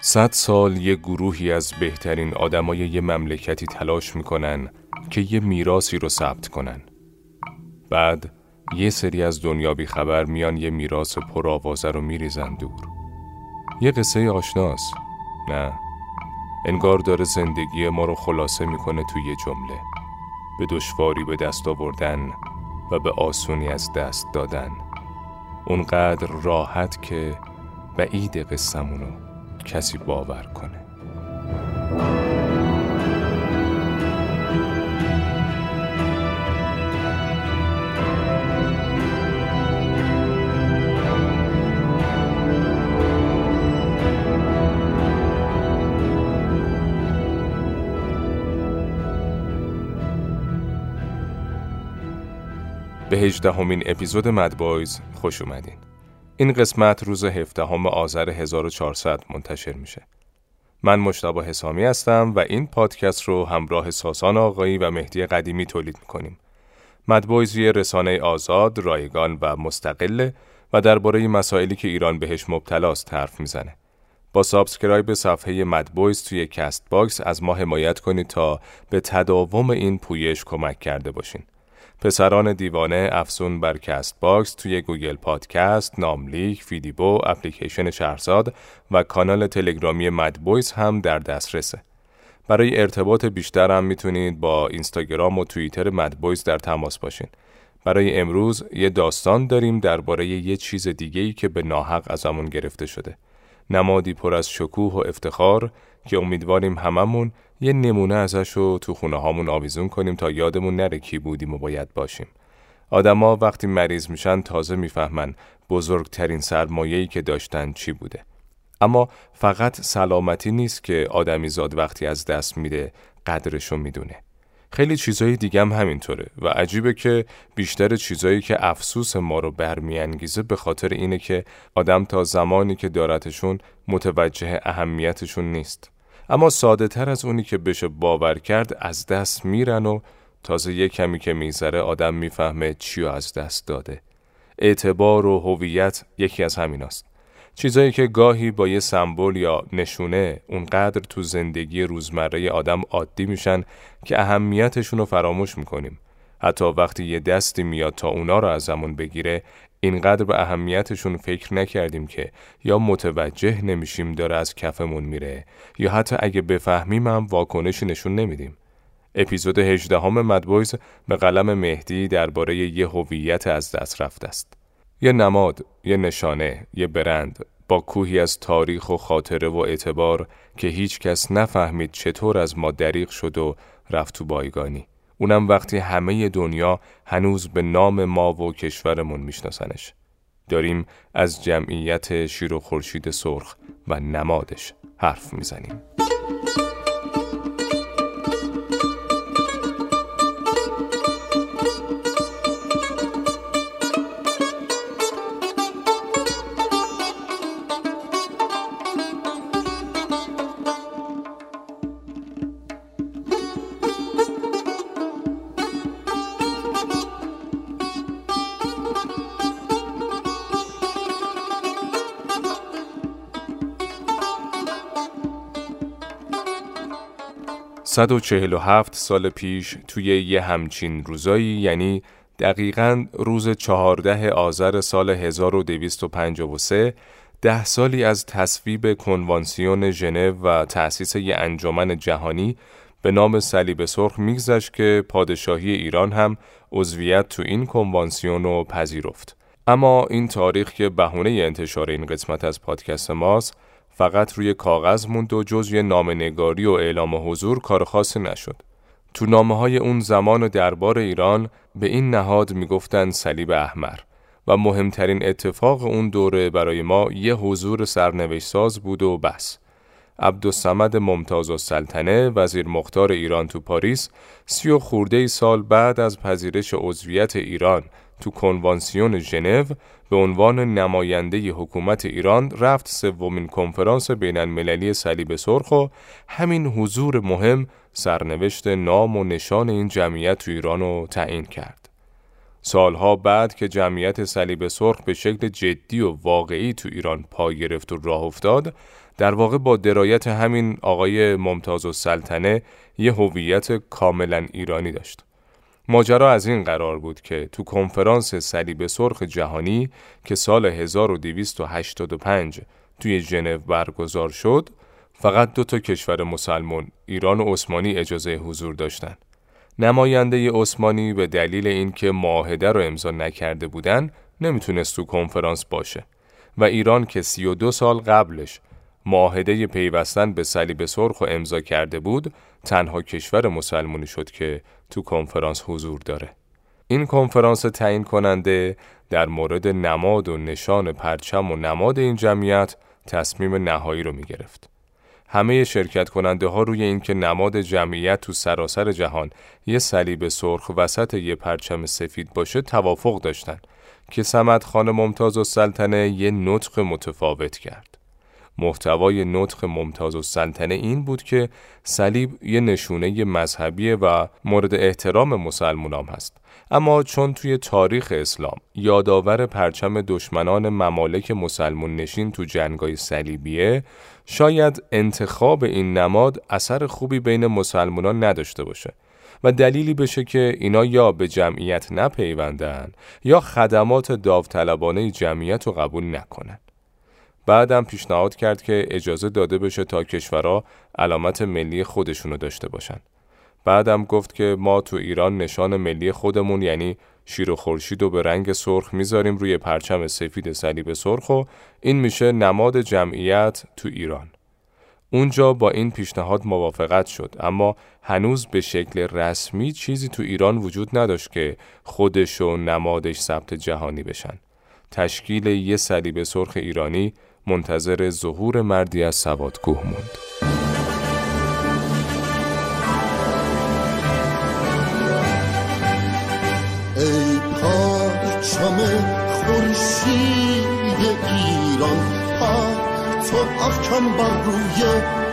صد سال یه گروهی از بهترین آدمای یه مملکتی تلاش می‌کنن که یه میراسی رو ثبت کنن. بعد یه سری از دنیا بی خبر میان یه میراث پرآوازه رو میریزن دور. یه قصه آشناس. نه. انگار داره زندگی ما رو خلاصه می‌کنه توی یه جمله. به دشواری به دست آوردن و به آسونی از دست دادن. اونقدر راحت که بعید قصمونو کسی باور کنه به هجدهمین اپیزود مدبایز خوش اومدین. این قسمت روز 17 آذر 1400 منتشر میشه. من مجتبی حسامی هستم و این پادکست رو همراه ساسان آقایی و مهدی قدیمی تولید می‌کنیم. مدبویز یه رسانه آزاد، رایگان و مستقله و درباره مسائلی که ایران بهش مبتلاست حرف می‌زنه. با subscribe صفحه مدبویز توی کست باکس از ما حمایت کنید تا به تداوم این پویش کمک کرده باشین. پسران دیوانه افزون بر Castbox توی گوگل پادکست، ناملیک، فیدیبو، اپلیکیشن شهرزاد و کانال تلگرامی Mad Boys هم در دسترسه. برای ارتباط بیشتر هم می‌تونید با اینستاگرام و توییتر Mad Boys در تماس باشین. برای امروز یه داستان داریم درباره یه چیز دیگه ای که به ناحق ازمون گرفته شده. نمادی پر از شکوه و افتخار که امیدواریم هممون یه نمونه ازش رو تو خونه هامون آویزون کنیم تا یادمون نره کی بودیم و باید باشیم. آدما وقتی مریض میشن تازه می‌فهمن بزرگترین سرمایه‌ای که داشتن چی بوده. اما فقط سلامتی نیست که آدمی زاد وقتی از دست میده قدرشو می‌دونه. خیلی چیزایی دیگه هم همینطوره و عجیبه که بیشتر چیزایی که افسوس ما رو برمیانگیزه به خاطر اینه که آدم تا زمانی که دارتشون متوجه اهمیتشون نیست. اما ساده تر از اونی که بشه باور کرد از دست میرن و تازه یه کمی که میذره آدم می‌فهمه چی از دست داده. اعتبار و هویت یکی از همیناست. چیزایی که گاهی با یه سمبل یا نشونه اونقدر تو زندگی روزمره آدم عادی میشن که اهمیتشون رو فراموش می‌کنیم. حتی وقتی یه دستی میاد تا اونا رو ازمون بگیره اینقدر به اهمیتشون فکر نکردیم که یا متوجه نمیشیم داره از کفمون میره یا حتی اگه بفهمیم هم واکنشی نشون نمیدیم. اپیزود 18 همه مدبویز به قلم مهدی درباره یه هویت از دست رفته است. یه نماد، یه نشانه، یه برند با کوهی از تاریخ و خاطره و اعتبار که هیچ کس نفهمید چطور از ما دریغ شد و رفت تو بایگانی. اونم وقتی همه دنیا هنوز به نام ما و کشورمون میشناسنش. داریم از جمعیت شیر و خورشید سرخ و نمادش حرف می‌زنیم. 147 سال پیش توی یه همچین روزایی یعنی دقیقا روز 14 آذر سال 1253 ده سالی از تصویب کنوانسیون ژنو و تأسیس یه انجمن جهانی به نام صلیب سرخ میگذشت که پادشاهی ایران هم عضویت تو این کنوانسیون رو پذیرفت. اما این تاریخ که بهونه انتشار این قسمت از پادکست ماست فقط روی کاغذ موند و جز یه نامنگاری و اعلام حضور کار خاصی نشد. تو نامه های اون زمان و دربار ایران به این نهاد می‌گفتن صلیب احمر و مهمترین اتفاق اون دوره برای ما یه حضور سرنوشت ساز بود و بس. عبدالسمد ممتاز و سلطنه وزیر مختار ایران تو پاریس سی و خورده سال بعد از پذیرش عضویت ایران تو کنوانسیون ژنو به عنوان نماینده حکومت ایران رفت سومین کنفرانس بین المللی صلیب سرخ و همین حضور مهم سرنوشت نام و نشان این جمعیت تو ایران رو تعیین کرد. سالها بعد که جمعیت صلیب سرخ به شکل جدی و واقعی تو ایران پا گرفت و راه افتاد در واقع با درایت همین آقای ممتاز و سلطنه یه هویت کاملا ایرانی داشت. ماجرا از این قرار بود که تو کنفرانس صلیب سرخ جهانی که سال 1285 توی ژنو برگزار شد فقط دو تا کشور مسلمان ایران و عثمانی اجازه حضور داشتند. نماینده عثمانی به دلیل اینکه معاهده رو امضا نکرده بودن نمی‌تونست تو کنفرانس باشه و ایران که 32 سال قبلش معاهده پیوستن به صلیب سرخ و امضا کرده بود تنها کشور مسلمانی شد که تو کنفرانس حضور داره این کنفرانس تعیین کننده در مورد نماد و نشان پرچم و نماد این جمعیت تصمیم نهایی رو می گرفت. همه شرکت کننده ها روی اینکه نماد جمعیت تو سراسر جهان یه صلیب سرخ وسط یه پرچم سفید باشه توافق داشتن که سمت خان ممتاز و سلطنه یه نطق متفاوت کرد. محتوای نطق ممتاز و سلطنه این بود که صلیب یه نشونه مذهبی و مورد احترام مسلمانان هست. اما چون توی تاریخ اسلام یادآور پرچم دشمنان ممالک مسلمون نشین تو جنگای صلیبیه شاید انتخاب این نماد اثر خوبی بین مسلمانان نداشته باشه و دلیلی بشه که اینا یا به جمعیت نپیوندن یا خدمات داوطلبانه جمعیت رو قبول نکنن. بعدم پیشنهاد کرد که اجازه داده بشه تا کشورها علامت ملی خودشونو داشته باشن. بعدم گفت که ما تو ایران نشان ملی خودمون یعنی شیر و خورشید و به رنگ سرخ می‌ذاریم روی پرچم سفید صلیب سرخ و این میشه نماد جمعیت تو ایران. اونجا با این پیشنهاد موافقت شد اما هنوز به شکل رسمی چیزی تو ایران وجود نداشت که خودش و نمادش ثبت جهانی بشن. تشکیل یه صلیب سرخ ایرانی منتظر ظهور مردی از سوادکوه موند. ای پرچم خورشید ایران تو افکن بر روی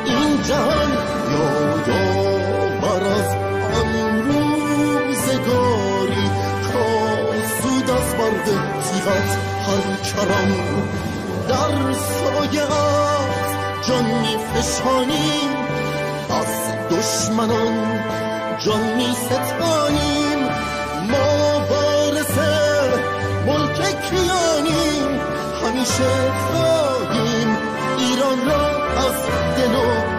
این جهان یادآور از آن روزگاری کاسود از برد تیغت هر کرم در سایت جان می فشانیم از دشمنان جان می ستانیم ما بارس ملک کیانیم. همیشه خواهیم ایران را از دل و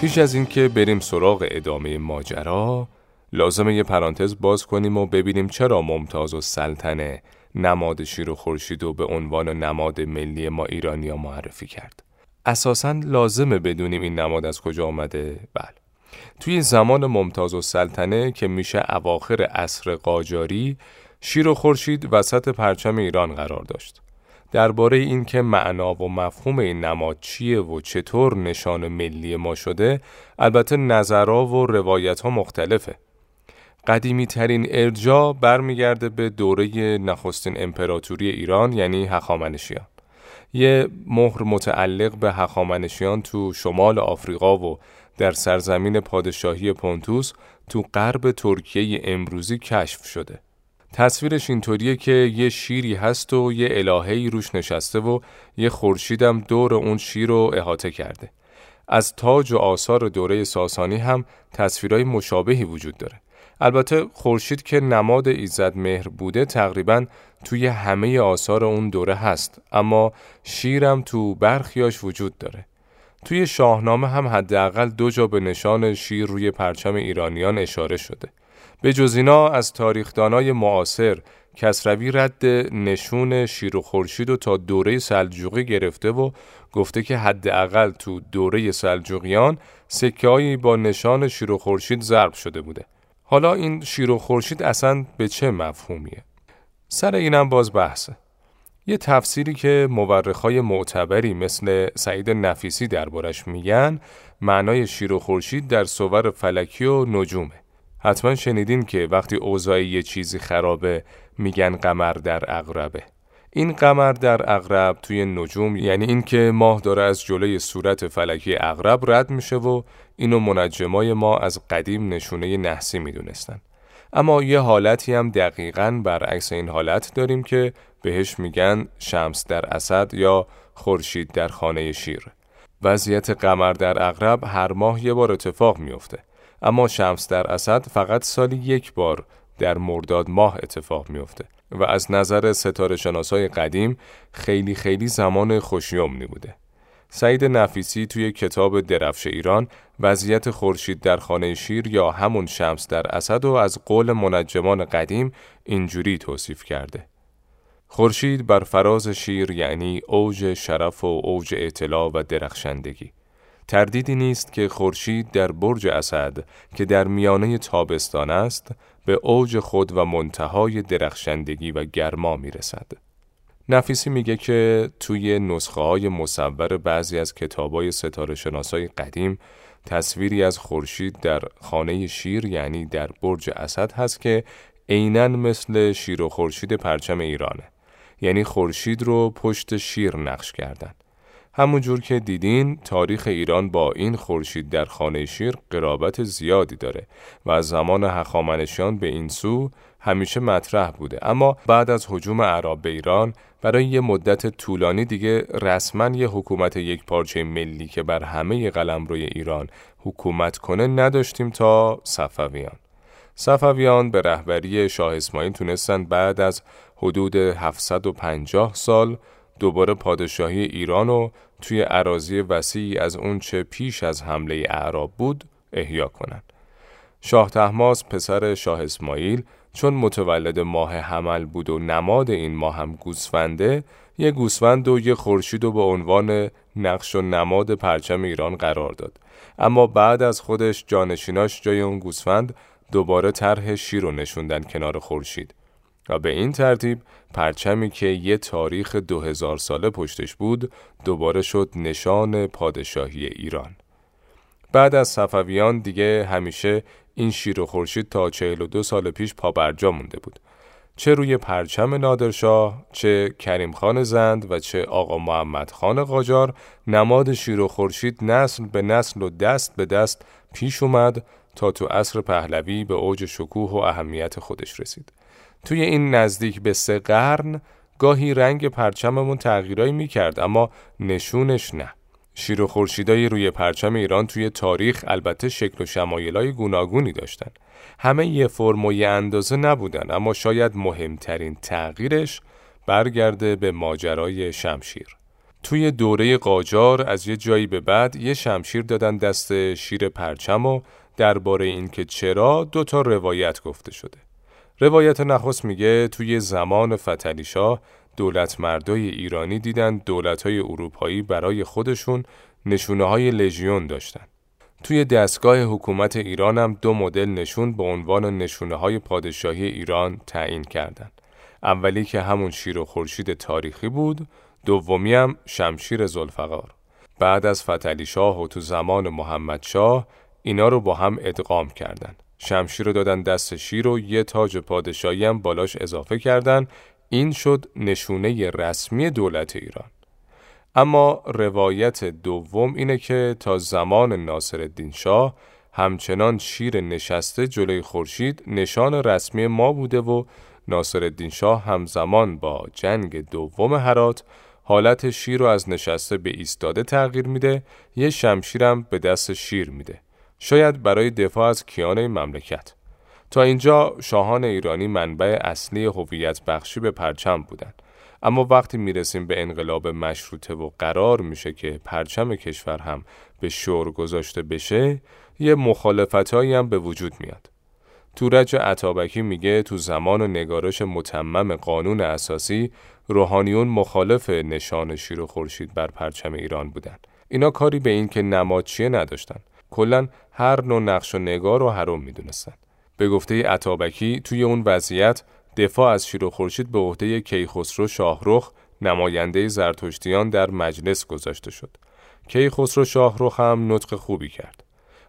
پیش از اینکه بریم سراغ ادامه ماجرا لازمه یه پرانتز باز کنیم و ببینیم چرا ممتاز و سلطنه نماد شیر و خورشید و به عنوان نماد ملی ما ایرانیا معرفی کرد. اساسا لازمه بدونیم این نماد از کجا آمده؟ بله. توی زمان ممتاز و سلطنه که میشه اواخر عصر قاجاری شیر و خورشید وسط پرچم ایران قرار داشت. درباره اینکه معنا و مفهوم این نماد چیه و چطور نشان ملی ما شده البته نظرها و روایت ها مختلفه. قدیمی ترین ارجا برمیگرده به دوره نخستین امپراتوری ایران یعنی هخامنشیان. یه مهر متعلق به هخامنشیان تو شمال آفریقا و در سرزمین پادشاهی پونتوس تو غرب ترکیه امروزی کشف شده. تصویرش اینطوریه که یه شیری هست و یه الههی روش نشسته و یه خورشیدم دور اون شیر رو احاطه کرده. از تاج و آثار دوره ساسانی هم تصویرهای مشابهی وجود داره. البته خورشید که نماد ایزد مهر بوده تقریبا توی همه آثار اون دوره هست اما شیرم تو برخیاش وجود داره. توی شاهنامه هم حداقل دو جا به نشان شیر روی پرچم ایرانیان اشاره شده. به جز اینا از تاریخدانای معاصر کسروی رد نشون شیر و خورشید و تا دوره سلجوقی گرفته و گفته که حداقل تو دوره سلجوقیان سکههایی با نشان شیر و خورشید ضرب شده بوده. حالا این شیر و خورشید اصلا به چه مفهومیه؟ سر اینم باز بحثه. یه تفسیری که مورخای معتبری مثل سعید نفیسی دربارش میگن معنای شیر و خورشید در صور فلکی و نجومه. حتما شنیدین که وقتی اوضاع یه چیزی خرابه میگن قمر در اغربه. این قمر در اغرب توی نجوم یعنی اینکه ماه داره از جلوی صورت فلکی اغرب رد میشه و اینو منجمای ما از قدیم نشونه نحسی می‌دونستن اما یه حالتی هم دقیقا برعکس این حالت داریم که بهش میگن شمس در اسد یا خورشید در خانه شیر. وضعیت قمر در اغرب هر ماه یه بار اتفاق میفته. اما شمس در اسد فقط سالی یک بار در مرداد ماه اتفاق میفته و از نظر ستاره شناسای قدیم خیلی خیلی زمان خوشیومنی بوده. سعید نفیسی توی کتاب درفش ایران وضعیت خورشید در خانه شیر یا همون شمس در اسد و از قول منجمان قدیم اینجوری توصیف کرده. خورشید بر فراز شیر یعنی اوج شرف و اوج اطلاع و درخشندگی. تردیدی نیست که خورشید در برج اسد که در میانه تابستان است به اوج خود و منتهای درخشندگی و گرما می رسد. نفیسی میگه که توی نسخه های مصور بعضی از کتاب های ستاره شناسای قدیم تصویری از خورشید در خانه شیر یعنی در برج اسد هست که عینا مثل شیر و خورشید پرچم ایرانه یعنی خورشید رو پشت شیر نقش کردن همونجور که دیدین تاریخ ایران با این خورشید در خانه شیر قرابت زیادی داره و از زمان هخامنشیان به این سو همیشه مطرح بوده. اما بعد از حجوم عرب به ایران برای یه مدت طولانی دیگه رسما یه حکومت یک پارچه ملی که بر همه قلمروی ایران حکومت کنه نداشتیم تا صفویان. صفویان به رهبری شاه اسماعیل تونستن بعد از حدود 750 سال دوباره پادشاهی ایران رو توی عراضی وسیعی از اونچه پیش از حمله اعراب بود احیا کنند. شاه تحماس پسر شاه اسماعیل چون متولد ماه حمل بود و نماد این ماه هم گوسفنده یه گوسفند و یه خورشید و به عنوان نقش و نماد پرچم ایران قرار داد اما بعد از خودش جانشیناش جای اون گوسفند دوباره طرح شیر رو نشوندن کنار خورشید و به این ترتیب پرچمی که یه تاریخ دو هزار ساله پشتش بود دوباره شد نشان پادشاهی ایران. بعد از صفویان دیگه همیشه این شیر و خورشید تا 42 سال پیش پابرجا مونده بود. چه روی پرچم نادرشاه چه کریم خان زند و چه آقا محمد خان قاجار نماد شیر و خورشید نسل به نسل و دست به دست پیش اومد تا تو عصر پهلوی به اوج شکوه و اهمیت خودش رسید. توی این نزدیک به سه قرن گاهی رنگ پرچممون تغییرایی می‌کرد اما نشونش نه. شیر و خورشیدای روی پرچم ایران توی تاریخ البته شکل و شمایلای گوناگونی داشتن. همه یه فرم و یه اندازه نبودن اما شاید مهمترین تغییرش برگرده به ماجرای شمشیر. توی دوره قاجار از یه جایی به بعد یه شمشیر دادن دست شیر پرچم و درباره اینکه چرا دو تا روایت گفته شده. روایت نخست میگه توی زمان فتلیشاه دولت مردای ایرانی دیدن دولت های اروپایی برای خودشون نشونه های لژیون داشتن. توی دستگاه حکومت ایران هم دو مدل نشون به عنوان نشونه های پادشاهی ایران تعیین کردند. اولی که همون شیر و خورشید تاریخی بود، دومی هم شمشیر زلفقار. بعد از فتلی شاه و تو زمان محمد شاه اینا رو با هم ادغام کردن. شمشیر رو دادن دست شیر و یه تاج پادشاهی هم بالاش اضافه کردن این شد نشونه رسمی دولت ایران. اما روایت دوم اینه که تا زمان ناصر شاه همچنان شیر نشسته جلوی خورشید نشان رسمی ما بوده و ناصر شاه همزمان با جنگ دوم هرات حالت شیر رو از نشسته به ایستاده تغییر میده یه شمشیرم به دست شیر میده. شاید برای دفاع از کیان مملکت. تا اینجا شاهان ایرانی منبع اصلی هویت بخشی به پرچم بودند. اما وقتی می‌رسیم به انقلاب مشروطه و قرار میشه که پرچم کشور هم به شور گذاشته بشه یه مخالفتهایی هم به وجود میاد. تورج عطابکی میگه تو زمان نگارش متمم قانون اساسی روحانیون مخالف نشان شیر و خورشید بر پرچم ایران بودن اینا کاری به این که نماد چیه نداشتن. کلا هر نوع نقش و نگار رو حروم می‌دونستن. به گفته عطابکی توی اون وضعیت دفاع از شیر و خورشید به عهده کیخسرو شاهرخ نماینده زرتشتیان در مجلس گذاشته شد. کیخسرو شاهرخ هم نطق خوبی کرد.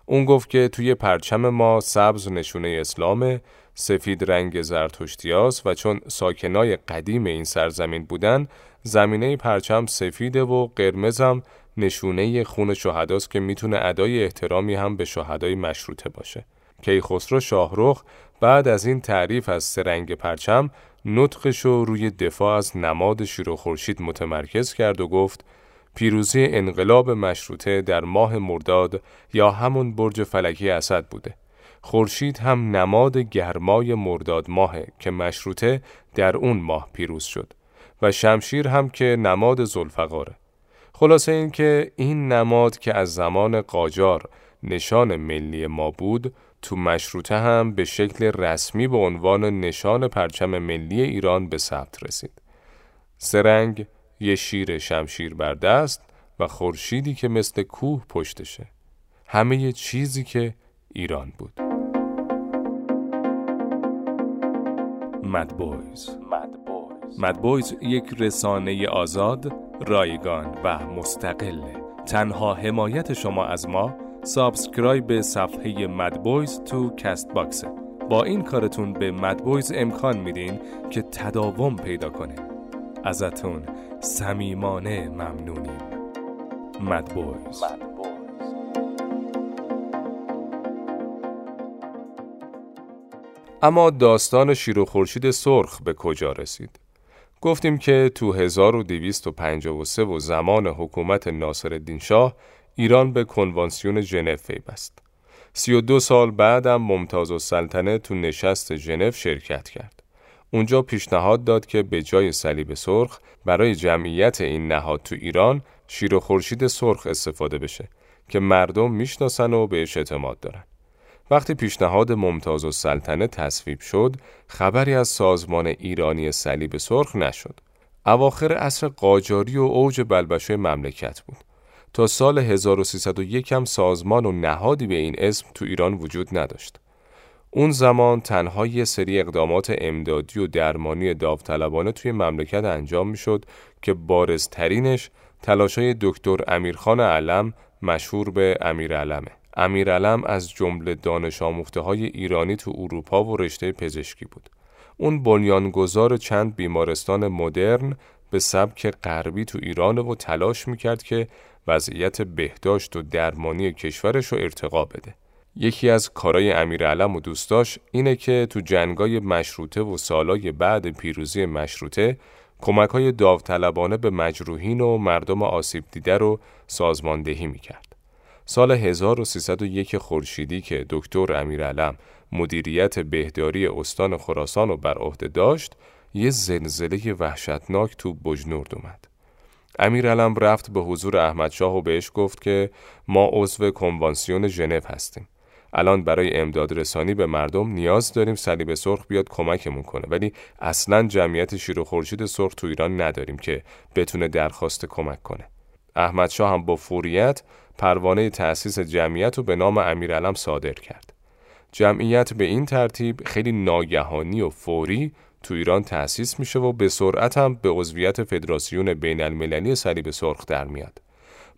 اون گفت که توی پرچم ما سبز نشونه اسلام، سفید رنگ زرتشتیاس و چون ساکنای قدیم این سرزمین بودن، زمینه پرچم سفیده و قرمزم نشونه خون شهداست که می‌تونه ادای احترامی هم به شهدای مشروطه باشه. کیخسرو شاهرخ بعد از این تعریف از سرنگ پرچم نطقش رو روی دفاع از نماد شیر خورشید متمرکز کرد و گفت پیروزی انقلاب مشروطه در ماه مرداد یا همون برج فلکی اسد بوده. خورشید هم نماد گرمای مرداد ماهه که مشروطه در اون ماه پیروز شد و شمشیر هم که نماد زلفقاره. خلاصه این که این نماد که از زمان قاجار نشان ملی ما بود تو مشروطه هم به شکل رسمی به عنوان نشان پرچم ملی ایران به ثبت رسید. سه رنگ یه شیر شمشیر بر دست و خورشیدی که مثل کوه پشتشه. همه‌ی چیزی که ایران بود. Mad Boys Mad Boys یک رسانه آزاد، رایگان و مستقله. تنها حمایت شما از ما subscribe به صفحه Mad Boys تو Castbox ه. با این کارتون به Mad Boys امکان میدین که تداوم پیدا کنه. ازتون صمیمانه ممنونیم. مدبویز اما داستان شیر و خورشید سرخ به کجا رسید؟ گفتیم که تو 1253 و زمان حکومت ناصر شاه ایران به کنوانسیون ژنو پیوست. 32 سال بعدم ممتاز و سلطنه تو نشست ژنو شرکت کرد. اونجا پیشنهاد داد که به جای صلیب سرخ برای جمعیت این نهاد تو ایران شیر و خورشید سرخ استفاده بشه که مردم می‌شناسن و بهش اعتماد دارن. وقتی پیشنهاد ممتاز و سلطنه تصویب شد، خبری از سازمان ایرانی صلیب سرخ نشد. اواخر عصر قاجاری و اوج بلبشه مملکت بود. تا سال 1301 هم سازمان و نهادی به این اسم تو ایران وجود نداشت. اون زمان تنها یه سری اقدامات امدادی و درمانی داوطلبانه توی مملکت انجام می‌شد که بارزترینش تلاشای دکتر امیرخان علم مشهور به امیر علمه. امیر علم از جمله دانش آموخته های ایرانی تو اروپا و رشته پزشکی بود. اون بنیانگذار چند بیمارستان مدرن به سبک غربی تو ایران و تلاش می‌کرد که وضعیت بهداشت و درمانی کشورش رو ارتقا بده. یکی از کارای امیرعلم و دوستاش اینه که تو جنگای مشروطه و سالای بعد پیروزی مشروطه کمک های داوطلبانه به مجروحین و مردم آسیب دیده رو سازماندهی می‌کرد. سال 1301 خورشیدی که دکتر امیرعلم مدیریت بهداری استان خراسان رو بر عهده داشت، یه زلزله وحشتناک تو بجنورد اومد. امیرعلم رفت به حضور احمدشاه و بهش گفت که ما عضو کنوانسیون ژنو هستیم. الان برای امداد رسانی به مردم نیاز داریم صلیب سرخ بیاد کمکمون کنه ولی اصلا جمعیت شیر و خورشید سرخ تو ایران نداریم که بتونه درخواست کمک کنه. احمدشاه هم با فوریت پروانه تأسیس جمعیت رو به نام امیرعلم صادر کرد. جمعیت به این ترتیب خیلی ناگهانی و فوری تو ایران تأسیس میشه و به سرعت هم به عضویت فدراسیون بین المللی صلیب سرخ در میاد.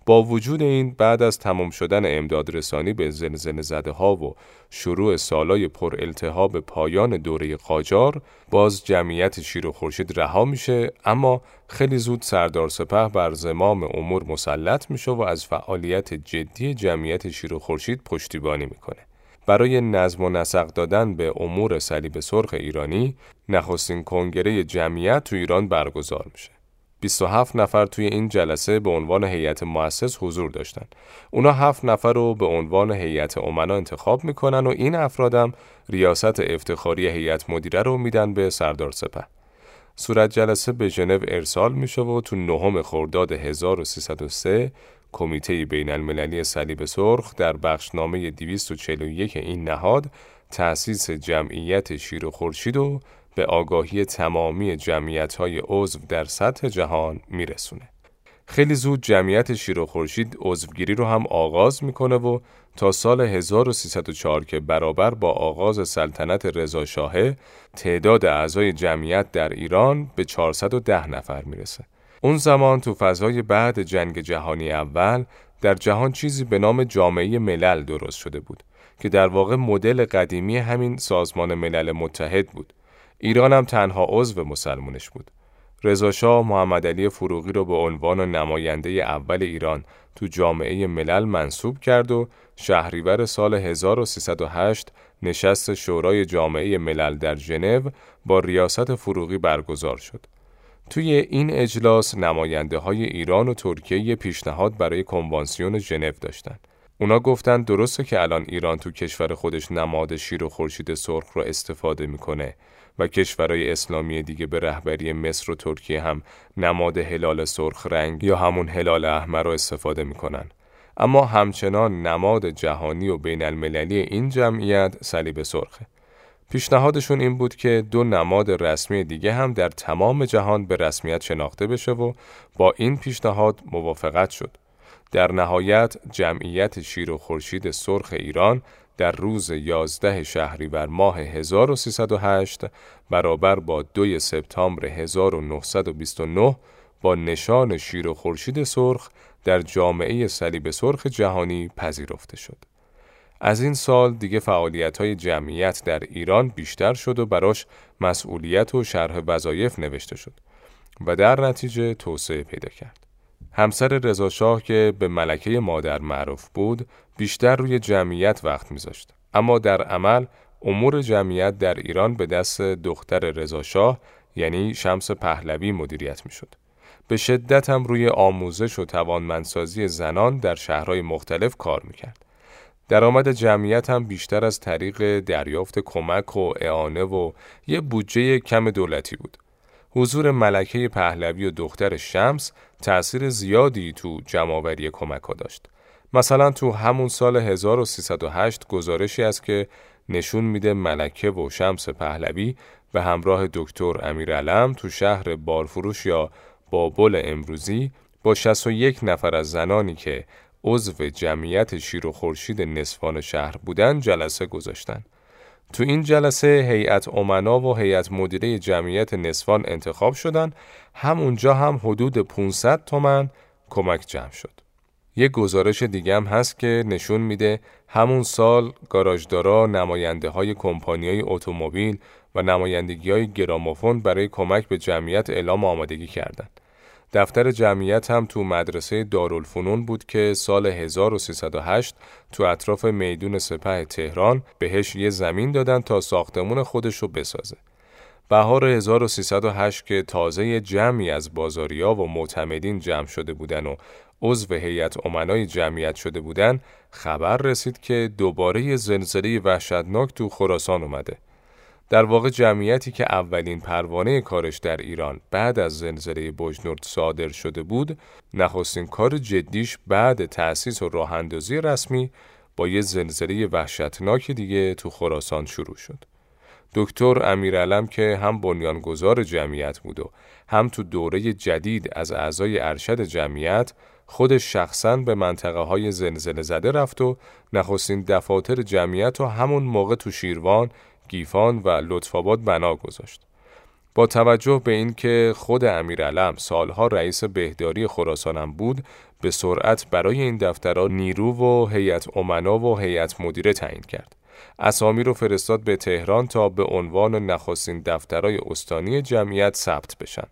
با وجود این بعد از تمام شدن امداد رسانی به زلزله زده ها و شروع سالای پر التهاب پایان دوره قاجار باز جمعیت شیر و خورشید رها میشه اما خیلی زود سردار سپه بر زمام امور مسلط میشه و از فعالیت جدی جمعیت شیر و خورشید پشتیبانی می‌کنه برای نظم و نسق دادن به امور صلیب سرخ ایرانی نخستین کنگره جمعیت تو ایران برگزار میشه 27 نفر توی این جلسه به عنوان هیئت مؤسس حضور داشتن. اونا هفت نفر رو به عنوان هیئت امنا انتخاب می‌کنن و این افرادم ریاست افتخاری هیئت مدیره رو میدن به سردار سپه. صورت جلسه به ژنو ارسال میشه و تو نهم خرداد 1303 کمیته بین المللی صلیب سرخ در بخشنامه 241 این نهاد تأسیس جمعیت شیر و خورشید و به آگاهی تمامی جمعیت های عضو در سطح جهان میرسونه. خیلی زود جمعیت شیر و خورشید عضوگیری رو هم آغاز می‌کنه و تا سال 1304 که برابر با آغاز سلطنت رضا تعداد اعضای جمعیت در ایران به 410 نفر می‌رسه. اون زمان تو فضای بعد جنگ جهانی اول در جهان چیزی به نام جامعه ملل درست شده بود که در واقع مدل قدیمی همین سازمان ملل متحد بود. ایران هم تنها عضو مسلمونش بود. رضا محمد علی فروغی رو به عنوان نماینده اول ایران تو جامعه ملل منصوب کرد و شهریور سال 1308 نشست شورای جامعه ملل در ژنو با ریاست فروغی برگزار شد. توی این اجلاس نماینده های ایران و ترکیه پیشنهاد برای کنوانسیون ژنو داشتن. اونا گفتن درسته که الان ایران تو کشور خودش نماد شیر و خورشید سرخ رو استفاده می‌کنه و کشورهای اسلامی دیگه به رهبری مصر و ترکیه هم نماد هلال سرخ رنگ یا همون هلال احمر رو استفاده می‌کنن. اما همچنان نماد جهانی و بین المللی این جمعیت صلیب سرخه. پیشنهادشون این بود که دو نماد رسمی دیگه هم در تمام جهان به رسمیت شناخته بشه و با این پیشنهاد موافقت شد. در نهایت جمعیت شیر و خورشید سرخ ایران در روز 11 شهریور ماه 1308 برابر با 2 سپتامبر 1929 با نشان شیر و خورشید سرخ در جامعه صلیب سرخ جهانی پذیرفته شد. از این سال دیگه فعالیت های جمعیت در ایران بیشتر شد و براش مسئولیت و شرح وظایف نوشته شد و در نتیجه توسعه پیدا کرد. همسر رضاشاه که به ملکه مادر معروف بود بیشتر روی جمعیت وقت میذاشت اما در عمل امور جمعیت در ایران به دست دختر رضاشاه یعنی شمس پهلوی مدیریت می‌شد. به شدت هم روی آموزش و توانمندسازی زنان در شهرهای مختلف کار می‌کرد. درآمد جمعیت هم بیشتر از طریق دریافت کمک و اعانه و یه بودجه کم دولتی بود. حضور ملکه پهلوی و دختر شمس تأثیر زیادی تو جمعآوری کمک ها داشت. مثلا تو همون سال 1308 گزارشی است که نشون میده ملکه و شمس پهلوی به همراه دکتر امیرعلم تو شهر بارفروش یا بابل امروزی با 61 نفر از زنانی که عضو جمعیت شیر و خورشید نصفان شهر بودن جلسه گذاشتن. تو این جلسه هیئت امنا و هیئت مدیره جمعیت نصفان انتخاب شدن همونجا هم حدود 500 تومن کمک جمع شد. یه گزارش دیگه هم هست که نشون میده همون سال گاراژدارا نماینده های کمپانی اتومبیل و نمایندگی های گراموفون برای کمک به جمعیت اعلام آمادگی کردند. دفتر جمعیت هم تو مدرسه دارالفنون بود که سال 1308 تو اطراف میدون سپه تهران بهش یه زمین دادن تا ساختمون خودش رو بسازه. بهار 1308 که تازه جمعی از بازاریا و معتمدین جمع شده بودن و عضو هیئت امنای جمعیت شده بودن خبر رسید که دوباره زلزله وحشتناک تو خراسان اومده. در واقع جمعیتی که اولین پروانه کارش در ایران بعد از زلزله بجنورد صادر شده بود نخستین کار جدیش بعد تأسیس و راه اندازی رسمی با یه زلزله وحشتناک دیگه تو خراسان شروع شد. دکتر امیرعلم که هم بنیانگذار جمعیت بود و هم تو دوره جدید از اعضای ارشد جمعیت خودش شخصا به منطقه های زلزله زده رفت و نخستین دفاتر جمعیت و همون موقع تو شیروان گیفان و لطفاباد بنا گذاشت. با توجه به اینکه خود امیرعلم سالها رئیس بهداری خراسانم بود به سرعت برای این دفترها نیرو و هیئت امنا و هیئت مدیره تعیین کرد اسامی رو فرستاد به تهران تا به عنوان نخستین دفترهای استانی جمعیت ثبت بشن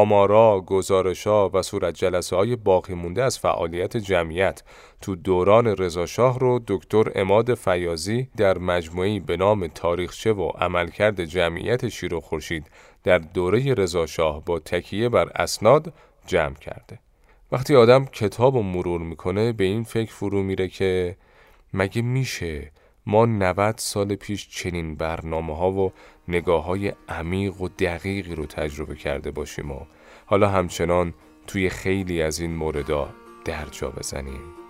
آمارا، گزارشا و صورت جلسه های باقی مونده از فعالیت جمعیت تو دوران رضاشاه رو دکتر اماد فیازی در مجموعی به نام تاریخچه و عملکرد جمعیت شیر و خورشید در دوره رضاشاه با تکیه بر اسناد جمع کرده. وقتی آدم کتاب و مرور می‌کنه به این فکر فرو میره که مگه میشه ما 90 سال پیش چنین برنامه ها و نگاه های عمیق و دقیقی رو تجربه کرده باشیم و حالا همچنان توی خیلی از این موردا درجا بزنیم.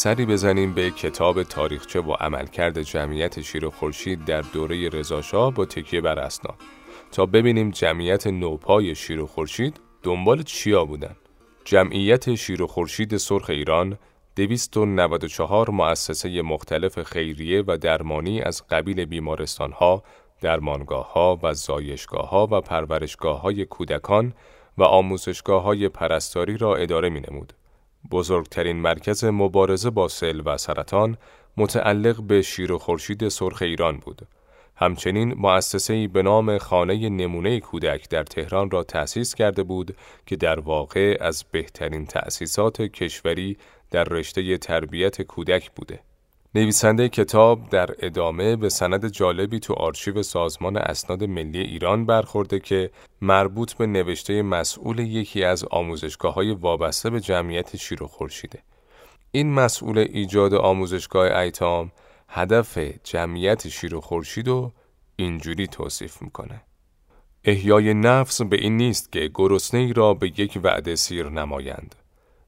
سری بزنیم به کتاب تاریخچه و عملکرد جمعیت شیر و خورشید در دوره رضاشاه با تکیه بر اسناد تا ببینیم جمعیت نوپای شیر و خورشید دنبال چیا بودن جمعیت شیر و خورشید سرخ ایران 294 مؤسسه مختلف خیریه و درمانی از قبیل بیمارستانها، درمانگاه و زایشگاه ها و پرورشگاه های کودکان و آموزشگاه های پرستاری را اداره می نمود. بزرگترین مرکز مبارزه با سل و سرطان متعلق به شیر و خورشید سرخ ایران بود. همچنین مؤسسه‌ای به نام خانه نمونه کودک در تهران را تأسیس کرده بود که در واقع از بهترین تأسیسات کشوری در رشته تربیت کودک بوده. نویسنده کتاب در ادامه به سند جالبی تو آرشیو سازمان اسناد ملی ایران برخورده که مربوط به نوشته مسئول یکی از آموزشگاه های وابسته به جمعیت شیر و خورشیده. این مسئول ایجاد آموزشگاه ایتام هدف جمعیت شیر و خورشید رو اینجوری توصیف می‌کنه. احیای نفس به این نیست که گرسنه ای را به یک وعده سیر نمایند.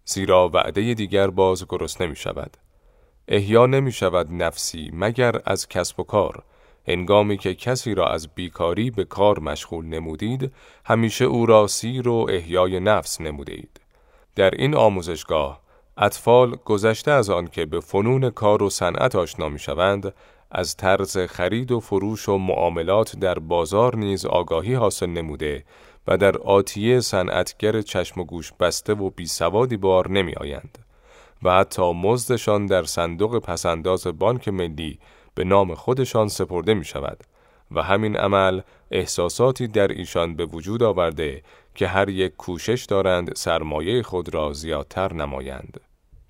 زیرا وعده دیگر باز گرسنه می شود. احیا نمی شود نفسی مگر از کسب و کار هنگامی که کسی را از بیکاری به کار مشغول نمودید همیشه او را سیر و احیای نفس نموده اید. در این آموزشگاه اطفال گذشته از آن که به فنون کار و صنعت آشنا می شوند از طرز خرید و فروش و معاملات در بازار نیز آگاهی حاصل نموده و در آتیه صنعتگر چشم و گوش بسته و بی سوادی بار نمی آیند. و حتی مزدشان در صندوق پسنداز بانک ملی به نام خودشان سپرده می شود و همین عمل احساساتی در ایشان به وجود آورده که هر یک کوشش دارند سرمایه خود را زیادتر نمایند.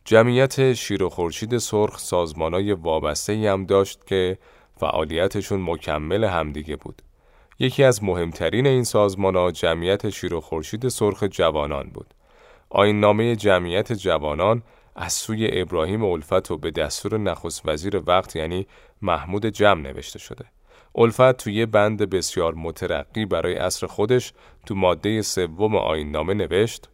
جمعیت شیر و خورشید سرخ سازمانای وابسته هم داشت که فعالیتشون مکمل همدیگه بود. یکی از مهمترین این سازمان جمعیت شیر و خورشید سرخ جوانان بود. آین نامه جمعیت جوانان از سوی ابراهیم الفت و به دستور نخست وزیر وقت یعنی محمود جمع نوشته شده. الفت توی بند بسیار مترقی برای عصر خودش تو ماده سوم آین نامه نوشت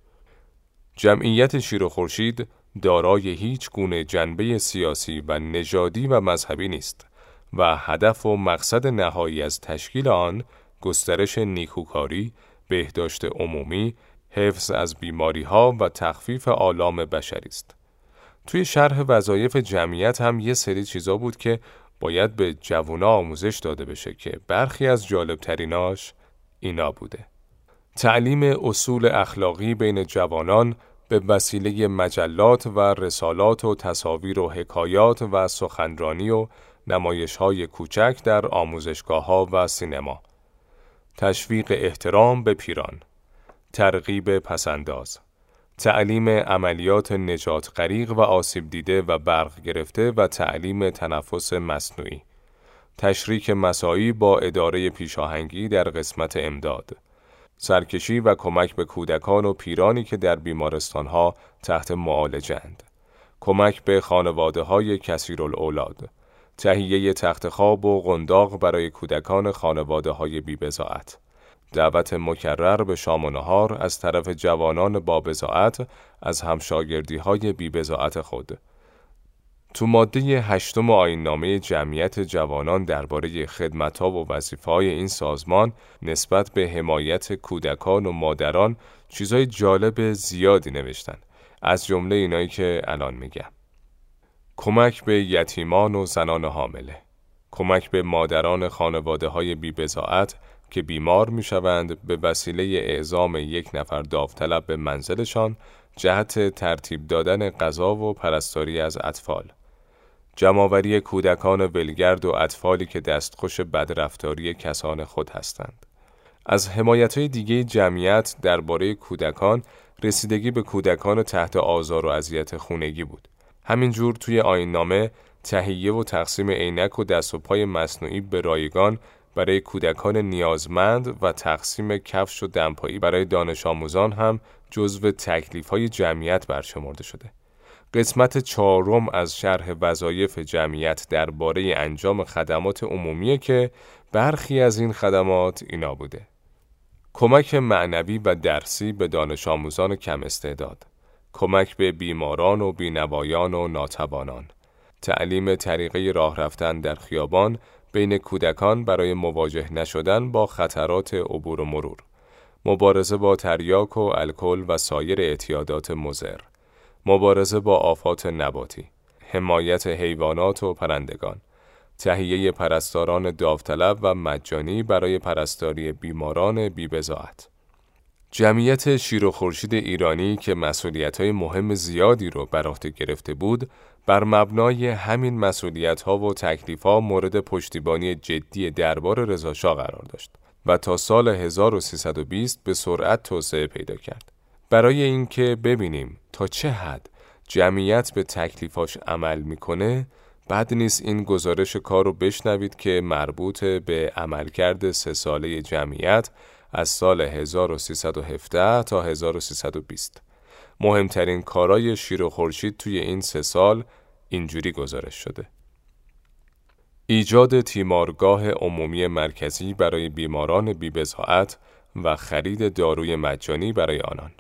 جمعیت شیر و خورشید دارای هیچ گونه جنبه سیاسی و نژادی و مذهبی نیست و هدف و مقصد نهایی از تشکیل آن گسترش نیکوکاری، بهداشت عمومی، حفظ از بیماری ها و تخفیف آلام بشری است. توی شرح وظایف جمعیت هم یه سری چیزا بود که باید به جوونا آموزش داده بشه که برخی از جالب تریناش اینا بوده. تعلیم اصول اخلاقی بین جوانان به وسیله مجلات و رسالات و تصاویر و حکایات و سخنرانی و نمایش های کوچک در آموزشگاه ها و سینما. تشویق احترام به پیران. ترغیب پسنداز. تعلیم عملیات نجات غریق و آسیب دیده و برق گرفته و تعلیم تنفس مصنوعی. تشریک مسایی با اداره پیشاهنگی در قسمت امداد. سرکشی و کمک به کودکان و پیرانی که در بیمارستانها تحت معالجند کمک به خانواده های کسیر الاولاد تهیه تخت خواب و قنداق برای کودکان خانواده های بیبزاعت. دعوت مکرر به شام و نهار از طرف جوانان با بزاعت از همشاگردی های بی بزاعت خود. تو ماده هشتم آین نامه جمعیت جوانان درباره خدمتها و وظیفه های این سازمان نسبت به حمایت کودکان و مادران چیزای جالب زیادی نوشتن. از جمله اینایی که الان میگم. کمک به یتیمان و زنان حامله. کمک به مادران خانواده های بی که بیمار می شوند به وسیله اعزام یک نفر داوطلب به منزلشان جهت ترتیب دادن غذا و پرستاری از اطفال. جمعآوری کودکان ولگرد و اطفالی که دستخوش بدرفتاری کسان خود هستند. از حمایت های دیگه جمعیت درباره کودکان رسیدگی به کودکان تحت آزار و اذیت خونگی بود. همینجور توی آین نامه تهیه و تقسیم عینک و دست و پای مصنوعی به رایگان برای کودکان نیازمند و تقسیم کفش و دمپایی برای دانش آموزان هم جزو تکلیف های جمعیت برشمرده شده. قسمت چهارم از شرح وظایف جمعیت درباره انجام خدمات عمومیه که برخی از این خدمات اینا بوده. کمک معنوی و درسی به دانش آموزان کم استعداد. کمک به بیماران و بینوایان و ناتوانان. تعلیم طریقه راه رفتن در خیابان بین کودکان برای مواجه نشدن با خطرات عبور و مرور. مبارزه با تریاک و الکل و سایر اعتیادات مزر مبارزه با آفات نباتی. حمایت حیوانات و پرندگان. تهیه پرستاران داوطلب و مجانی برای پرستاری بیماران بیبزاعت. جمعیت شیر و خورشید ایرانی که مسئولیت های مهم زیادی رو بر عهده گرفته بود بر مبنای همین مسئولیت ها و تکلیف ها مورد پشتیبانی جدی دربار رضاشاه قرار داشت و تا سال 1320 به سرعت توسعه پیدا کرد. برای اینکه ببینیم تا چه حد جمعیت به تکلیفاش عمل می‌کنه بد نیست این گزارش کار رو بشنوید که مربوط به عملکرد سه ساله جمعیت از سال 1317 تا 1320 مهمترین کارای شیر و خورشید توی این سه سال اینجوری گزارش شده. ایجاد تیمارگاه عمومی مرکزی برای بیماران بیبزاعت و خرید داروی مجانی برای آنان.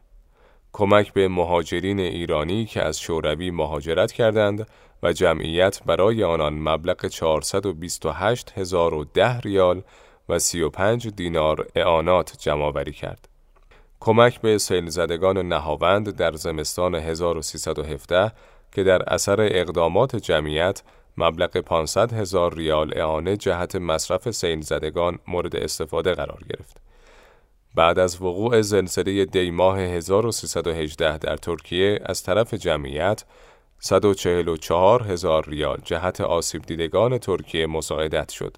کمک به مهاجرین ایرانی که از شوروی مهاجرت کردند و جمعیت برای آنان مبلغ 428010 ریال و 35 دینار اعانات جمع کرد. کمک به سیل زدگان نهاوند در زمستان 1317 که در اثر اقدامات جمعیت مبلغ 500 هزار ریال اعانه جهت مصرف سیل زدگان مورد استفاده قرار گرفت. بعد از وقوع زلزله دی ماه 1318 در ترکیه از طرف جمعیت 144 هزار ریال جهت آسیب دیدگان ترکیه مساعدت شد.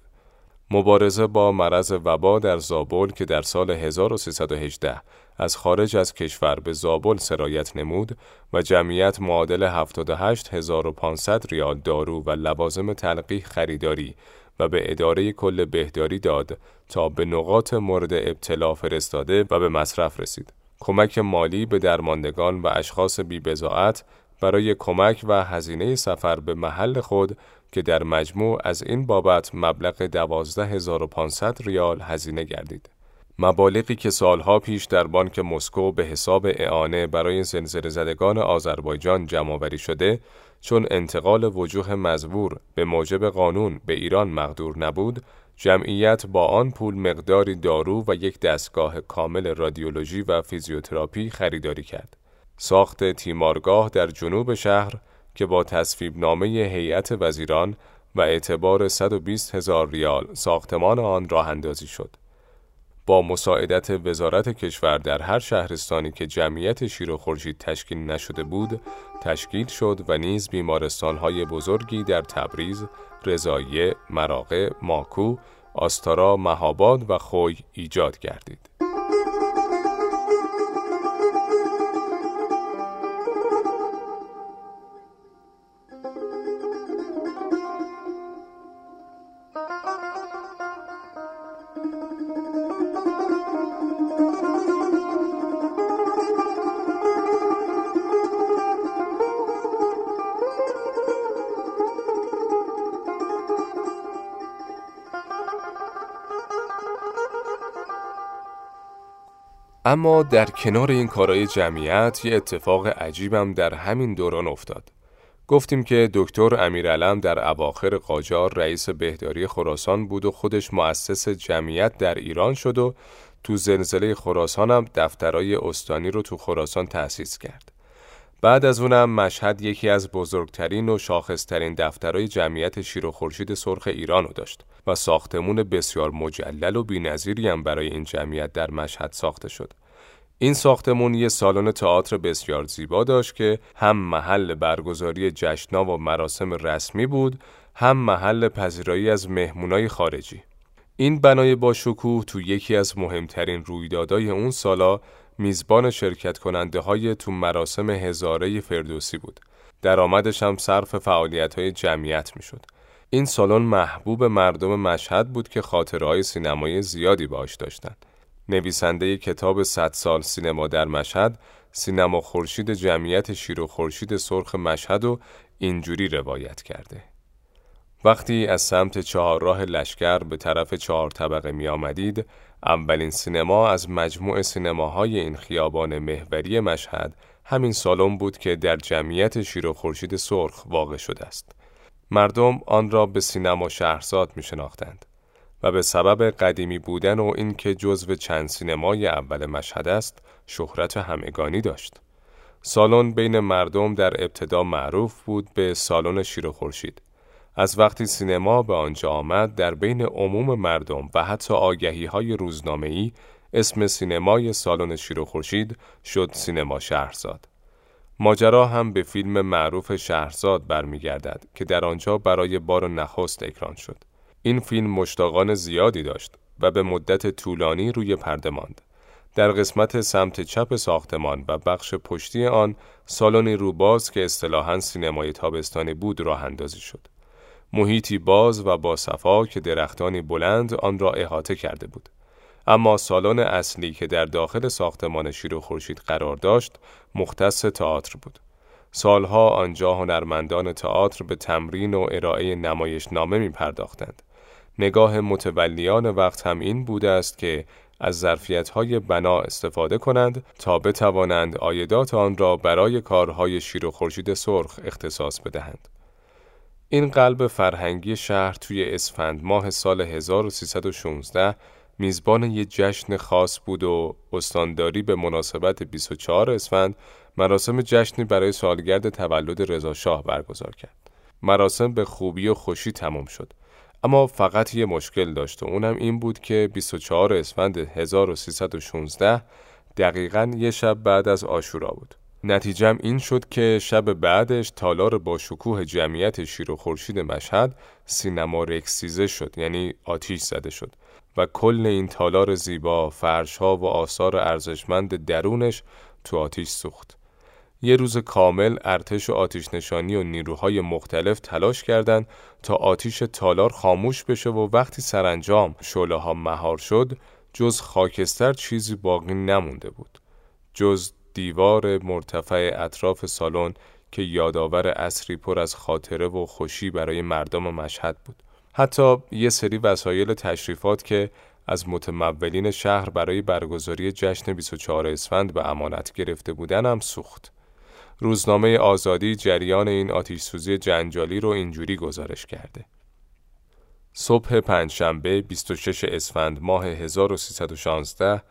مبارزه با مرض وبا در زابل که در سال 1318 از خارج از کشور به زابل سرایت نمود و جمعیت معادل 78500 ریال دارو و لوازم تلقیح خریداری و به اداره کل بهداری داد تا به نقاط مورد ابتلا فرستاده و به مصرف رسید. کمک مالی به درماندگان و اشخاص بیبزاعت برای کمک و هزینه سفر به محل خود که در مجموع از این بابت مبلغ 12500 ریال هزینه گردید. مبالغی که سالها پیش در بانک مسکو به حساب اعانه برای زلزله زدگان آذربایجان جمع شده چون انتقال وجوه مزبور به موجب قانون به ایران مقدور نبود جمعیت با آن پول مقداری دارو و یک دستگاه کامل رادیولوژی و فیزیوتراپی خریداری کرد. ساخت تیمارگاه در جنوب شهر که با تصویب نامه هیئت وزیران و اعتبار 120 هزار ریال ساختمان آن راه اندازی شد. با مساعدت وزارت کشور در هر شهرستانی که جمعیت شیر و خورشید تشکیل نشده بود تشکیل شد و نیز بیمارستانهای بزرگی در تبریز، رضایه، مراغه، ماکو، آستارا، مهاباد و خوی ایجاد گردید. اما در کنار این کارهای جمعیت یه اتفاق عجیبم در همین دوران افتاد. گفتیم که دکتر امیرعلم در اواخر قاجار رئیس بهداری خراسان بود و خودش مؤسس جمعیت در ایران شد و تو زلزله خراسان هم دفترای استانی رو تو خراسان تأسیس کرد. بعد از اونم مشهد یکی از بزرگترین و شاخصترین دفترهای جمعیت شیر و خورشید سرخ ایران رو داشت و ساختمون بسیار مجلل و بینظیری هم برای این جمعیت در مشهد ساخته شد. این ساختمون یه سالن تئاتر بسیار زیبا داشت که هم محل برگزاری جشنا و مراسم رسمی بود هم محل پذیرایی از مهمونای خارجی این بنای با شکوه تو یکی از مهمترین رویدادهای اون سالا میزبان شرکت کننده های تو مراسم هزاره فردوسی بود درآمدش هم صرف فعالیت های جمعیت می شد. این سالن محبوب مردم مشهد بود که خاطرهای سینمایی زیادی باش داشتند. نویسنده کتاب 100 سال سینما در مشهد سینما خورشید جمعیت شیر و خورشید سرخ مشهد و اینجوری روایت کرده. وقتی از سمت چهار راه لشکر به طرف چهار طبقه می آمدید اولین سینما از مجموع سینماهای این خیابان محوری مشهد همین سالن بود که در جمعیت شیر و خورشید سرخ واقع شده است. مردم آن را به سینما شهرزاد می شناختند و به سبب قدیمی بودن و اینکه جزو چند سینمای اول مشهد است شهرت همگانی داشت. سالن بین مردم در ابتدا معروف بود به سالن شیر و خورشید. از وقتی سینما به آنجا آمد در بین عموم مردم و حتی آگهی های روزنامه اسم سینمای سالن شیر و خورشید شد سینما شهرزاد. ماجرا هم به فیلم معروف شهرزاد برمیگردد که در آنجا برای بار نخست اکران شد. این فیلم مشتاقان زیادی داشت و به مدت طولانی روی پرده ماند. در قسمت سمت چپ ساختمان و بخش پشتی آن سالنی روباز که اصطلاحاً سینمای تابستانی بود راه اندازی شد. محیطی باز و با صفا که درختانی بلند آن را احاطه کرده بود. اما سالن اصلی که در داخل ساختمان شیر و خورشید قرار داشت مختص تئاتر بود. سالها آنجا هنرمندان تئاتر به تمرین و ارائه نمایش نامه می پرداختند. نگاه متولیان وقت هم این بوده است که از ظرفیت های بنا استفاده کنند تا بتوانند آیدات آن را برای کارهای شیر و خورشید سرخ اختصاص بدهند. این قلب فرهنگی شهر توی اسفند ماه سال 1316 میزبان یک جشن خاص بود و استانداری به مناسبت 24 اسفند مراسم جشنی برای سالگرد تولد رضا شاه برگزار کرد. مراسم به خوبی و خوشی تمام شد. اما فقط یه مشکل داشت و اونم این بود که 24 اسفند 1316 دقیقا یه شب بعد از آشورا بود. نتیجم این شد که شب بعدش تالار با شکوه جمعیت شیر و خورشید مشهد سینما رکسیزه شد یعنی آتیش زده شد و کل این تالار زیبا فرشها و آثار ارزشمند درونش تو آتیش سوخت. یه روز کامل ارتش و آتیش نشانی و نیروهای مختلف تلاش کردند تا آتیش تالار خاموش بشه و وقتی سرانجام شعله ها مهار شد جز خاکستر چیزی باقی نمونده بود. جز دیوار مرتفع اطراف سالن که یادآور اصری پر از خاطره و خوشی برای مردم مشهد بود. حتی یه سری وسایل تشریفات که از متمولین شهر برای برگزاری جشن 24 اسفند به امانت گرفته بودن هم سوخت. روزنامه آزادی جریان این آتیش سوزی جنجالی رو اینجوری گزارش کرده. صبح پنجشنبه 26 اسفند ماه 1316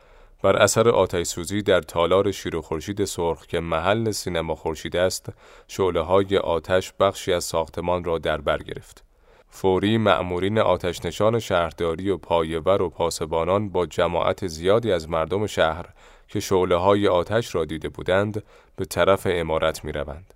بر اثر آتش سوزی در تالار شیر و خورشید سرخ که محل سینما خورشید است شعله های آتش بخشی از ساختمان را در بر گرفت فوری مأمورین آتش نشان شهرداری و پایور و پاسبانان با جماعت زیادی از مردم شهر که شعله های آتش را دیده بودند به طرف امارت می روند.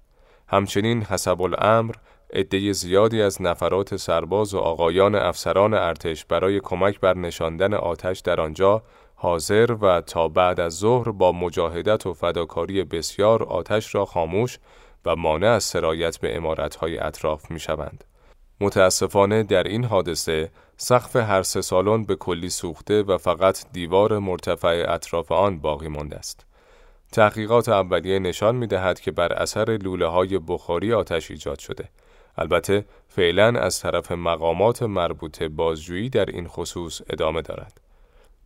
همچنین حسب الامر عده زیادی از نفرات سرباز و آقایان افسران ارتش برای کمک بر نشاندن آتش در آنجا حاضر و تا بعد از ظهر با مجاهدت و فداکاری بسیار آتش را خاموش و مانع از سرایت به امارتهای اطراف می شوند. متاسفانه در این حادثه سقف هر سه سالن به کلی سوخته و فقط دیوار مرتفع اطراف آن باقی مانده است. تحقیقات اولیه نشان می دهد که بر اثر لوله های بخاری آتش ایجاد شده. البته فعلا از طرف مقامات مربوطه بازجویی در این خصوص ادامه دارد.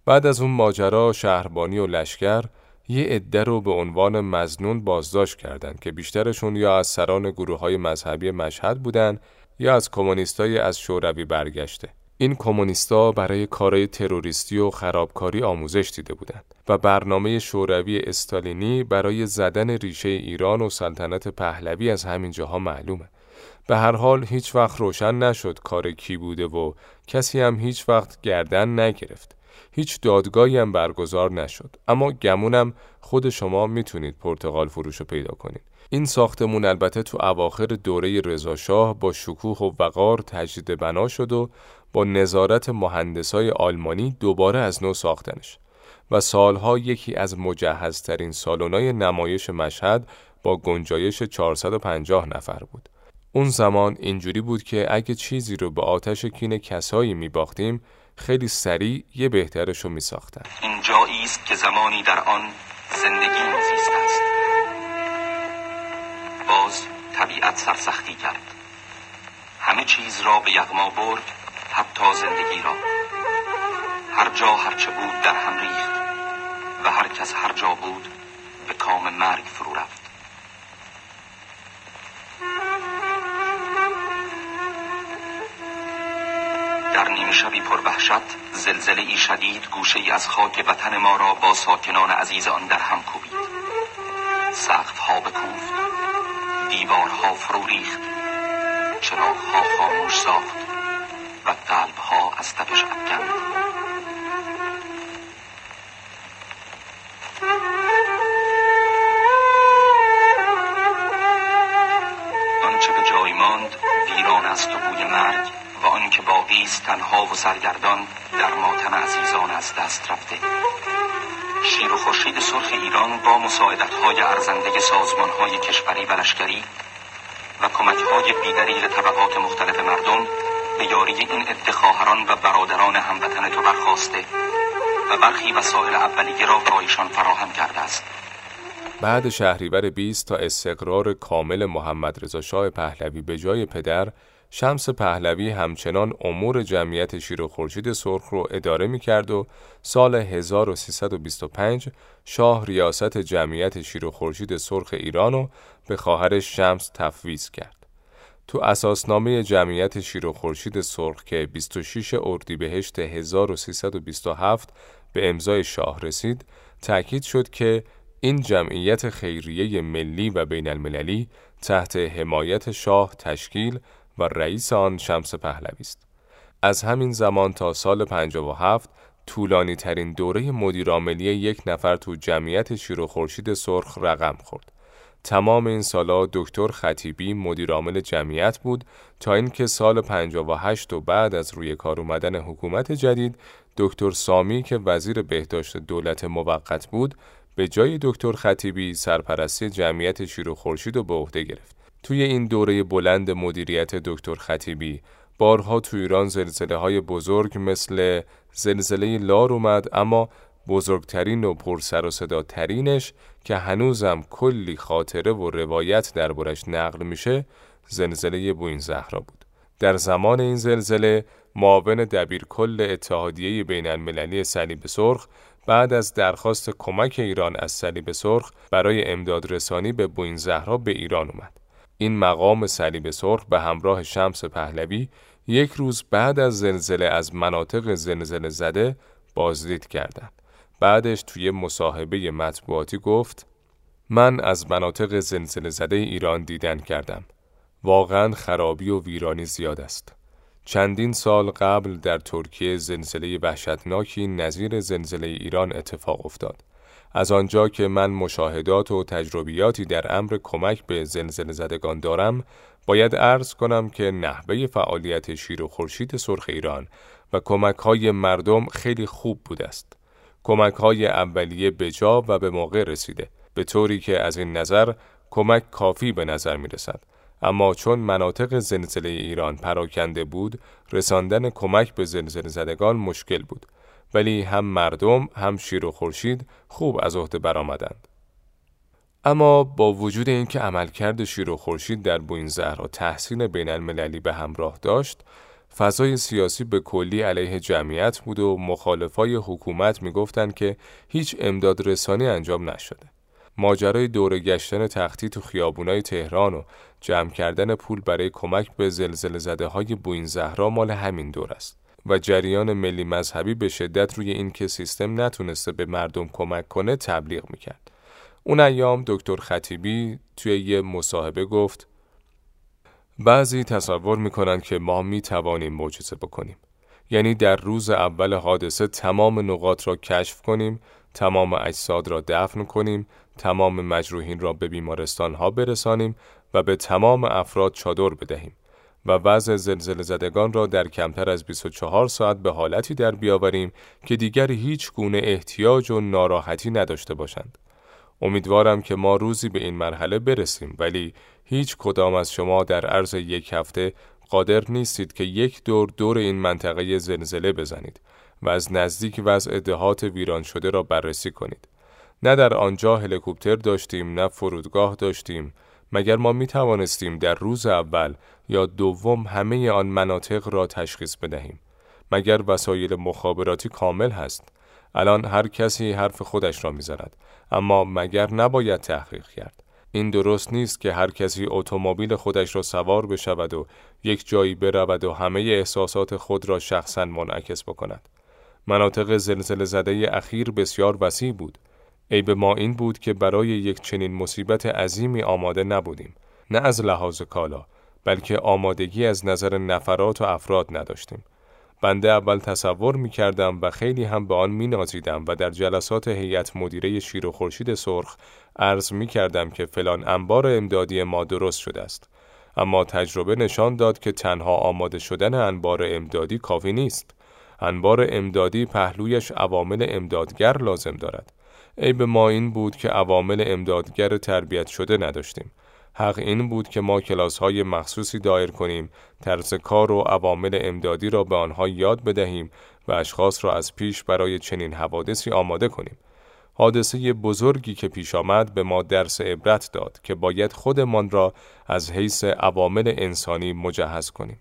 بعد از اون ماجرا شهربانی و لشکر یه عده رو به عنوان مزنون بازداشت کردند که بیشترشون یا از سران گروه های مذهبی مشهد بودن یا از کمونیستای از شوروی برگشته. این کمونیستا برای کارهای تروریستی و خرابکاری آموزش دیده بودند و برنامه شوروی استالینی برای زدن ریشه ایران و سلطنت پهلوی از همین جاها معلومه. به هر حال هیچ وقت روشن نشد کار کی بوده و کسی هم هیچ وقت گردن نگرفت. هیچ دادگاهی هم برگزار نشد اما گمونم خود شما می‌تونید پرتغال فروش رو پیدا کنید این ساختمون البته تو اواخر دوره رضاشاه با شکوه و وقار تجدید بنا شد و با نظارت مهندسای آلمانی دوباره از نو ساختنش و سالها یکی از مجهزترین سالن‌های نمایش مشهد با گنجایش 450 نفر بود. اون زمان اینجوری بود که اگه چیزی رو به آتش کین کسایی می باختیم خیلی سریع یه بهترش رو می ساختن. این جایی است که زمانی در آن زندگی نزیست است طبیعت سرسختی کرد. همه چیز را به یغما برد حتی زندگی را. هر جا هرچه بود در هم ریخت و هر کس هر جا بود به کام مرگ فرو رفت. در نیمه شبی پر وحشت زلزله ای شدید گوشه ای از خاک وطن ما را با ساکنان عزیز آن در هم کوبید. سقف ها بکوفت. دیوارها فرو ریخت. چراغ ها خاموش ساخت و قلب ها از تپش افکند. آنچه به جای ماند ویران است و بوی مرگ و آنکه باقی است تنها و سرگردان در ماتم عزیزان از دست رفته. شیر و خورشید سرخ ایران با مساعدت های ارزنده سازمان های کشوری و لشکری و کمک های بیدریق طبقات مختلف مردم به یاری این عده خواهران و برادران هموطن تو برخواسته و برخی وسایل اولیه را برایشان فراهم کرده است. بعد شهریور 20 تا استقرار کامل محمد رضا شاه پهلوی به جای پدر شمس پهلوی همچنان امور جمعیت شیر و خورشید سرخ رو اداره می کرد و سال 1325 شاه ریاست جمعیت شیر و خورشید سرخ ایران رو به خواهرش شمس تفویض کرد. تو اساسنامه جمعیت شیر و خورشید سرخ که 26 اردیبهشت 1327 به امضای شاه رسید، تأکید شد که این جمعیت خیریه ملی و بین المللی تحت حمایت شاه تشکیل و رئیس آن شمس پهلوی است. از همین زمان تا سال 57 طولانی ترین دوره مدیرعاملی یک نفر تو جمعیت شیر و خورشید سرخ رقم خورد. تمام این سالا دکتر خطیبی مدیرعامل جمعیت بود تا اینکه سال 58 و بعد از روی کار اومدن حکومت جدید دکتر سامی که وزیر بهداشت دولت موقت بود به جای دکتر خطیبی سرپرستی جمعیت شیر و خورشید رو به عهده گرفت. توی این دوره بلند مدیریت دکتر خطیبی بارها تو ایران زلزله های بزرگ مثل زلزله لار اومد اما بزرگترین و پرسر و صدا ترینش که هنوزم کلی خاطره و روایت دربارش نقل میشه زلزله بوین زهرا بود. در زمان این زلزله معاون دبیر کل اتحادیه بین المللی صلیب سرخ بعد از درخواست کمک ایران از صلیب سرخ برای امداد رسانی به بوین زهرا به ایران اومد. این مقام صلیب سرخ به همراه شمس پهلوی یک روز بعد از زلزله از مناطق زلزله زده بازدید کردند. بعدش توی مصاحبه مطبوعاتی گفت من از مناطق زلزله زده ایران دیدن کردم. واقعا خرابی و ویرانی زیاد است. چندین سال قبل در ترکیه زلزله وحشتناکی نظیر زلزله ایران اتفاق افتاد. از آنجا که من مشاهدات و تجربیاتی در امر کمک به زلزله زدگان دارم باید عرض کنم که نحوه فعالیت شیر و خورشید سرخ ایران و کمک های مردم خیلی خوب بوده است. کمک های اولیه بجا و به موقع رسیده به طوری که از این نظر کمک کافی به نظر می رسد. اما چون مناطق زلزله ایران پراکنده بود رساندن کمک به زلزله زدگان مشکل بود ولی هم مردم هم شیر و خورشید خوب از عهده برآمدند. اما با وجود اینکه عملکرد شیر و خورشید در بوین زهرا تحسین بین المللی به همراه داشت، فضای سیاسی به کلی علیه جمعیت بود و مخالفای حکومت می‌گفتند که هیچ امداد رسانی انجام نشده. ماجرای دور گشتن تختی تو خیابونای تهران و جمع کردن پول برای کمک به زلزله زده های بوین زهرا مال همین دور است. و جریان ملی مذهبی به شدت روی این که سیستم نتونسته به مردم کمک کنه تبلیغ می‌کرد. اون ایام دکتر خطیبی توی یه مصاحبه گفت بعضی تصور می‌کنن که ما می توانیم معجزه بکنیم. یعنی در روز اول حادثه تمام نقاط را کشف کنیم، تمام اجساد را دفن کنیم، تمام مجروحین را به بیمارستان ها برسانیم و به تمام افراد چادر بدهیم. و وضع زلزله زدگان را در کمتر از 24 ساعت به حالتی در بیاوریم که دیگر هیچ گونه احتیاج و ناراحتی نداشته باشند. امیدوارم که ما روزی به این مرحله برسیم ولی هیچ کدام از شما در عرض یک هفته قادر نیستید که یک دور دور این منطقه زلزله بزنید و از نزدیک وضع دهات ویران شده را بررسی کنید. نه در آنجا هلیکوپتر داشتیم نه فرودگاه داشتیم مگر ما می توانستیم در روز اول یا دوم همه آن مناطق را تشخیص بدهیم مگر وسایل مخابراتی کامل هست الان هر کسی حرف خودش را می‌زند اما مگر نباید تحقیق کرد این درست نیست که هر کسی اتومبیل خودش را سوار بشود و یک جایی برود و همه احساسات خود را شخصا منعکس بکند. مناطق زلزله زده اخیر بسیار وسیع بود. عیب ما این بود که برای یک چنین مصیبت عظیمی آماده نبودیم. نه از لحاظ کالا، بلکه آمادگی از نظر نفرات و افراد نداشتیم. بنده اول تصور می کردم و خیلی هم به آن می نازیدم و در جلسات هیئت مدیره شیر و خورشید سرخ عرض می کردم که فلان انبار امدادی ما درست شده است. اما تجربه نشان داد که تنها آماده شدن انبار امدادی کافی نیست. انبار امدادی پهلویش عوامل امدادگر لازم دارد. عیب ما این بود که عوامل امدادگر تربیت شده نداشتیم. حق این بود که ما کلاس های مخصوصی دایر کنیم، طرز کار و عوامل امدادی را به آنها یاد بدهیم و اشخاص را از پیش برای چنین حوادثی آماده کنیم. حادثه بزرگی که پیش آمد به ما درس عبرت داد که باید خودمان را از حیث عوامل انسانی مجهز کنیم.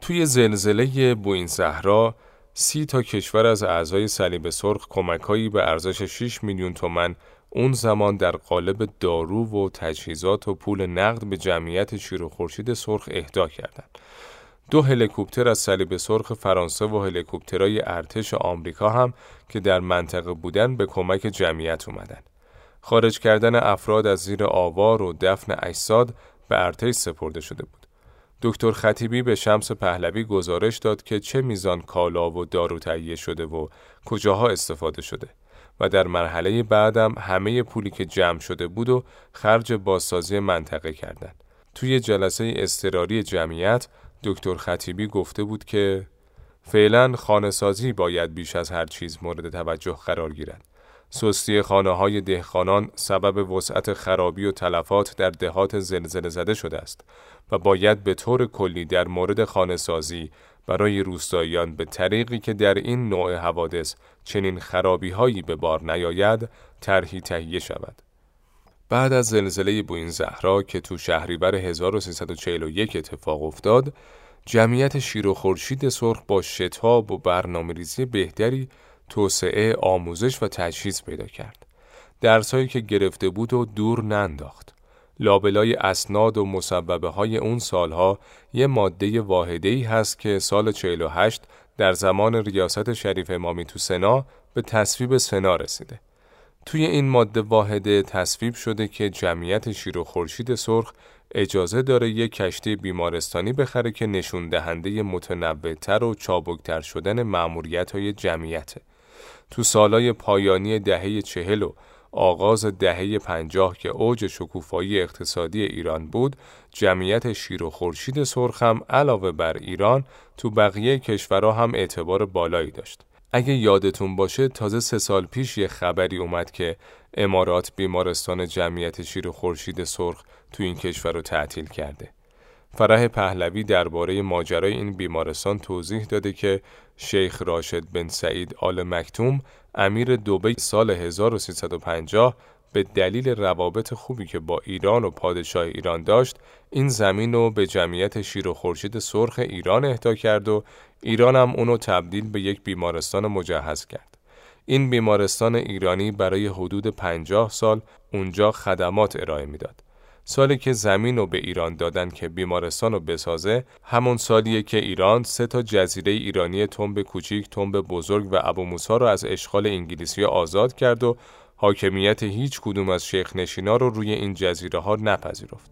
توی زلزله بوین صحرا سی تا کشور از اعضای صلیب سرخ کمکهایی به ارزش 6 میلیون تومن اون زمان در قالب دارو و تجهیزات و پول نقد به جمعیت شیر و خورشید سرخ اهدا کردند. دو هلیکوپتر از صلیب سرخ فرانسه و هلیکوپترهای ارتش آمریکا هم که در منطقه بودن به کمک جمعیت اومدن. خارج کردن افراد از زیر آوار و دفن اجساد به ارتش سپرده شده بود. دکتر خطیبی به شمس پهلوی گزارش داد که چه میزان کالا و دارو تهیه شده و کجاها استفاده شده. و در مرحله بعدم همه پولی که جمع شده بود و خرج بازسازی منطقه کردند. توی جلسه استراری جمعیت دکتر خطیبی گفته بود که فعلا خانه سازی باید بیش از هر چیز مورد توجه قرار گیرد. سستی خانه های دهخانان سبب وسعت خرابی و تلفات در دهات زلزله زده شده است و باید به طور کلی در مورد خانه سازی برای روستاییان به طریقی که در این نوع حوادث چنین خرابی هایی به بار نیاید طرحی تهیه شود. بعد از زلزله بوین زهرا که تو شهریور 1341 اتفاق افتاد، جمعیت شیر و خورشید سرخ با شتاب و برنامه ریزی بهتری توسعه آموزش و تجهیز پیدا کرد. درسایی که گرفته بود و دور ننداخت. لابلای اسناد و مصوبه های اون سالها یه ماده واحده ای هست که سال 48 در زمان ریاست شریف امامی تو سنا به تصویب سنا رسیده. توی این ماده واحده تصویب شده که جمعیت شیر و خورشید سرخ اجازه داره یک کشتی بیمارستانی بخره که نشون دهنده متنوعتر و چابکتر شدن معمولیت های جمعیته. تو سالای پایانی دهه چهل و آغاز دهه پنجاه که اوج شکوفایی اقتصادی ایران بود جمعیت شیر و خورشید سرخ علاوه بر ایران تو بقیه کشورها هم اعتبار بالایی داشت. اگه یادتون باشه تازه سه سال پیش یه خبری اومد که امارات بیمارستان جمعیت شیر و خورشید سرخ تو این کشور رو تعطیل کرده. فرح پهلوی درباره ماجرای این بیمارستان توضیح داده که شیخ راشد بن سعید آل مکتوم امیر دوبی سال 1350 به دلیل روابط خوبی که با ایران و پادشاه ایران داشت این زمین رو به جمعیت شیر و خورشید سرخ ایران اهدا کرد و ایران هم اونو تبدیل به یک بیمارستان مجهز کرد. این بیمارستان ایرانی برای حدود 50 سال اونجا خدمات ارائه می‌داد. سالی که زمین رو به ایران دادن که بیمارستان رو بسازه همون سالیه که ایران سه تا جزیره ایرانی تنب کوچیک، تنب بزرگ و ابو موسا رو از اشغال انگلیسی آزاد کرد و حاکمیت هیچ کدوم از شیخ نشینا رو روی این جزیره ها نپذیرفت.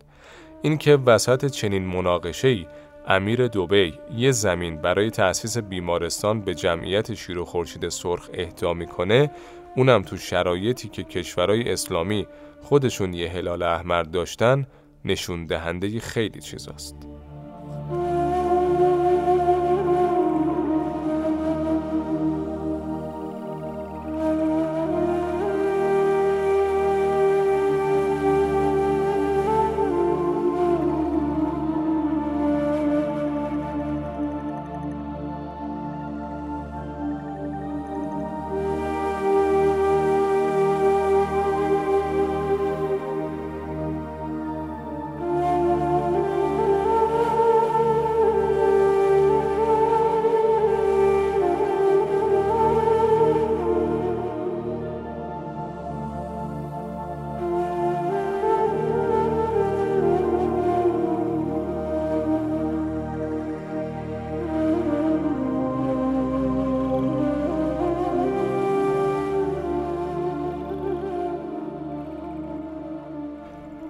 اینکه وسط چنین مناقشه ای امیر دوبی یه زمین برای تأسیس بیمارستان به جمعیت شیر و خورشید سرخ اهدا می‌کنه اونم تو شرایطی که کشورهای اسلامی خودشون یه هلال احمر داشتن نشون دهنده خیلی چیزاست.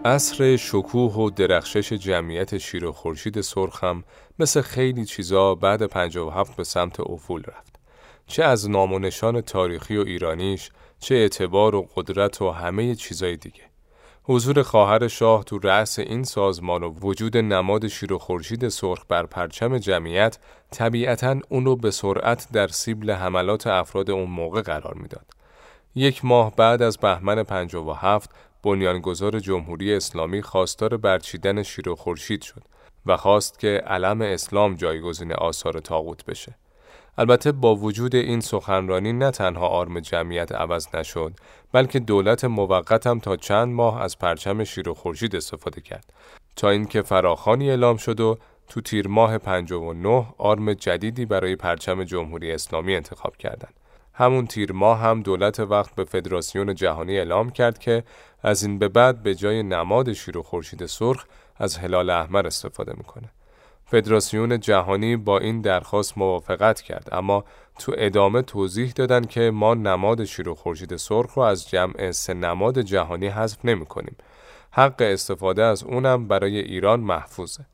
عصر شکوه و درخشش جمعیت شیر و خورشید سرخ هم مثل خیلی چیزا بعد 57 به سمت افول رفت. چه از نام و نشان تاریخی و ایرانیش، چه اعتبار و قدرت و همه چیزای دیگه. حضور خواهر شاه تو رأس این سازمان و وجود نماد شیر و خورشید سرخ بر پرچم جمعیت طبیعتا اون رو به سرعت در سیبل حملات افراد اون موقع قرار می‌داد. یک ماه بعد از بهمن 57 بنیانگذار جمهوری اسلامی خواستار برچیدن شیر و خورشید شد و خواست که علم اسلام جایگزین آثار تاغوت بشه. البته با وجود این سخنرانی نه تنها آرم جمعیت عوض نشد بلکه دولت موقت هم تا چند ماه از پرچم شیر و خورشید استفاده کرد تا اینکه فراخانی اعلام شد و تو تیر ماه 59 آرم جدیدی برای پرچم جمهوری اسلامی انتخاب کردند. همون تیر ماه هم دولت وقت به فدراسیون جهانی اعلام کرد که از این به بعد به جای نماد شیر و خورشید سرخ از هلال احمر استفاده می‌کنه. فدراسیون جهانی با این درخواست موافقت کرد اما تو ادامه توضیح دادن که ما نماد شیر و خورشید سرخ رو از جمع سه نماد جهانی حذف نمی کنیم. حق استفاده از اونم برای ایران محفوظه.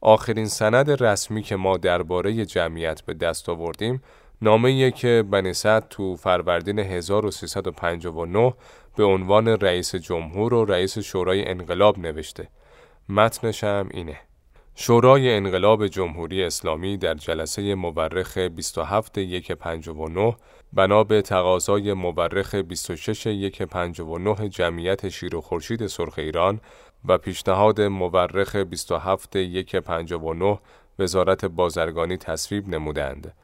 آخرین سند رسمی که ما درباره جمعیت به دست آوردیم نامه که بنی تو فروردین 1359 به عنوان رئیس جمهور و رئیس شورای انقلاب نوشته. متنش هم اینه. شورای انقلاب جمهوری اسلامی در جلسه مورخ 27 یک 59 بنا به تقاضای مورخ 26 یک 59 جمعیت شیر و خورشید سرخ ایران و پیشنهاد مورخ 27 یک 59 وزارت بازرگانی تصویب نمودند.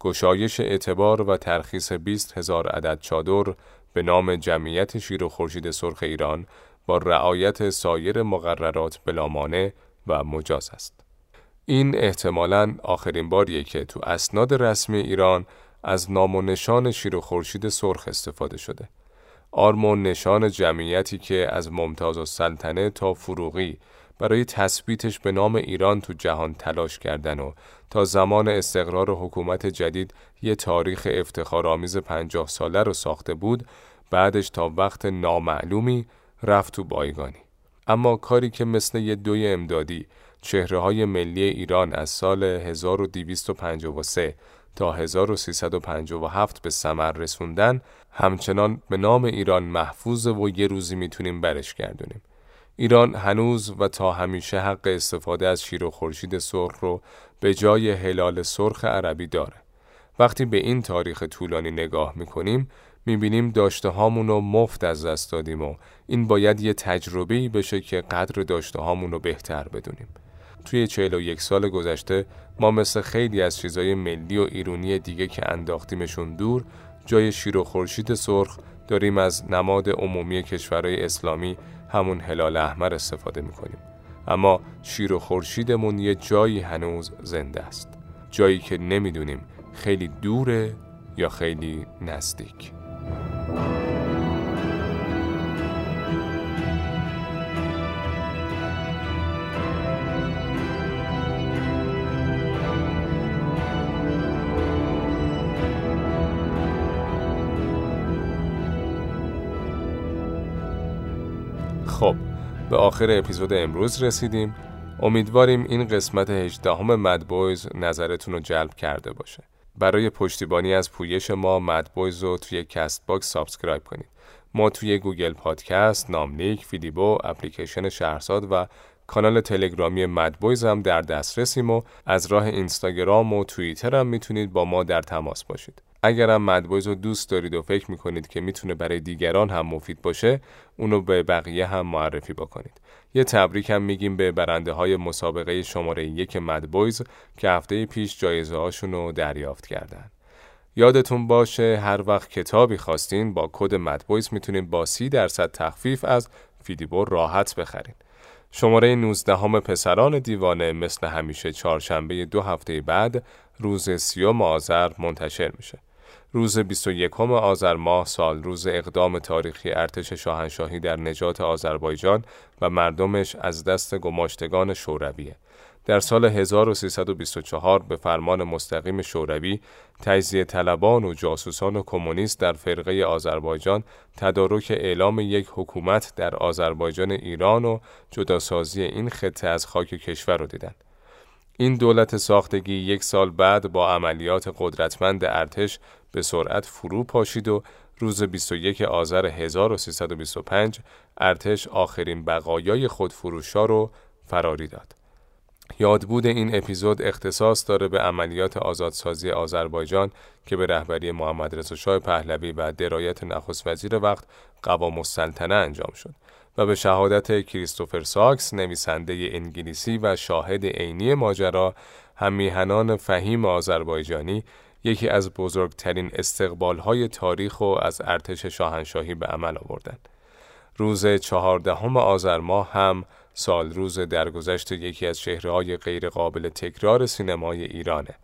گشایش اعتبار و ترخیص 20 هزار عدد چادر به نام جمعیت شیر و خورشید سرخ ایران با رعایت سایر مقررات بلامانه و مجاز است. این احتمالاً آخرین باریه که تو اسناد رسمی ایران از نام و نشان شیر و خورشید سرخ استفاده شده. آرم نشان جمعیتی که از ممتاز و سلطنه تا فروغی برای تثبیتش به نام ایران تو جهان تلاش کردن و تا زمان استقرار حکومت جدید یه تاریخ افتخارآمیز پنجاه ساله رو ساخته بود بعدش تا وقت نامعلومی رفت تو بایگانی. اما کاری که مثل یه دوی امدادی چهره های ملی ایران از سال 1253 تا 1357 به ثمر رسوندن همچنان به نام ایران محفوظ و یه روزی می‌تونیم برش گردونیم. ایران هنوز و تا همیشه حق استفاده از شیر و خورشید سرخ رو به جای هلال سرخ عربی داره. وقتی به این تاریخ طولانی نگاه می‌کنیم می‌بینیم داشته هامون رو مفت از دست دادیم و این باید یه تجربه بشه که قدر داشته هامون رو بهتر بدونیم. توی 41 سال گذشته ما مثل خیلی از چیزای ملی و ایرونی دیگه که انداختیمشون دور جای شیر و خورشید سرخ داریم از نماد عمومی کشورهای اسلامی همون هلال احمر استفاده می‌کنیم. اما شیر و خورشیدمون یه جایی هنوز زنده است. جایی که نمی‌دونیم خیلی دوره یا خیلی نزدیک. خب به آخر اپیزود امروز رسیدیم. امیدواریم این قسمت 18هم Mad Boys نظرتون رو جلب کرده باشه. برای پشتیبانی از پویش ما Mad Boys رو توی Castbox subscribe کنید. ما توی گوگل پادکست، ناملیک، فیدیبو، اپلیکیشن شهرزاد و کانال تلگرامی Mad Boys هم در دسترسیم و از راه اینستاگرام و توییتر هم می‌تونید با ما در تماس باشید. اگرم Mad Boys رو دوست دارید و فکر می‌کنید که می‌تونه برای دیگران هم مفید باشه اونو به بقیه هم معرفی بکنید. یه تبریک هم میگیم به برنده های مسابقه شماره یک Mad Boys که هفته پیش جایزه هاشون رو دریافت کردن. یادتون باشه هر وقت کتابی خواستین با کد Mad Boys می‌تونید با سی درصد تخفیف از فیدیبو راحت بخرین. شماره 19هم پسران دیوانه مثل همیشه چهارشنبه دو هفته بعد روز سیوم آذر منتشر میشه. روز 21 آذر ماه سال روز اقدام تاریخی ارتش شاهنشاهی در نجات آذربایجان و مردمش از دست گماشتگان شورویه. در سال 1324 به فرمان مستقیم شوروی تجزیه طلبان و جاسوسان و کمونیست در فرقه آذربایجان تدارک اعلام یک حکومت در آذربایجان ایران و جداسازی این خطه از خاک کشور رو دیدند. این دولت ساختگی یک سال بعد با عملیات قدرتمند ارتش به سرعت فرو پاشید و روز 21 آذر 1325 ارتش آخرین بقایای خودفروشا رو فراری داد. یادبود این اپیزود اختصاص داره به عملیات آزادسازی آذربایجان که به رهبری محمد رضا شاه پهلوی و درایت نخست وزیر وقت قوام السلطنه انجام شد و به شهادت کریستوفر ساکس نویسنده انگلیسی و شاهد عینی ماجرا همیهنان فهیم آذربایجانی یکی از بزرگترین استقبالهای تاریخ و از ارتش شاهنشاهی به عمل آوردند. روز چهاردهم آذر ماه هم سال روز درگذشت یکی از چهرههای غیرقابل تکرار سینمای ایرانه.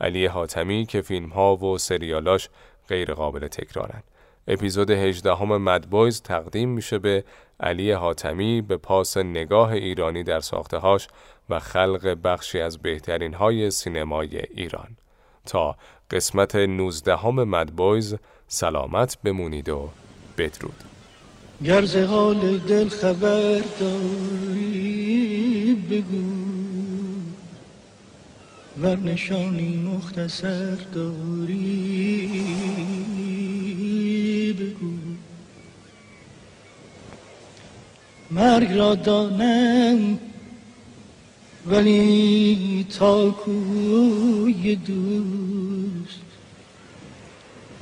علی حاتمی که فیلم ها و سریالاش غیرقابل تکرارن. اپیزود 18 همه مدبویز تقدیم میشه به علی حاتمی به پاس نگاه ایرانی در ساختهاش و خلق بخشی از بهترین های سینمای ایران. تا قسمت 19 همه مدبویز سلامت بمونید و بدرود. گر حال دل خبر داری بگو. ور نشانی مختصر داری بگو. مرگ را دانم ولی تا کوی دوست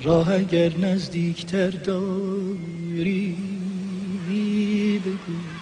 راه اگر نزدیکتر داری بگو.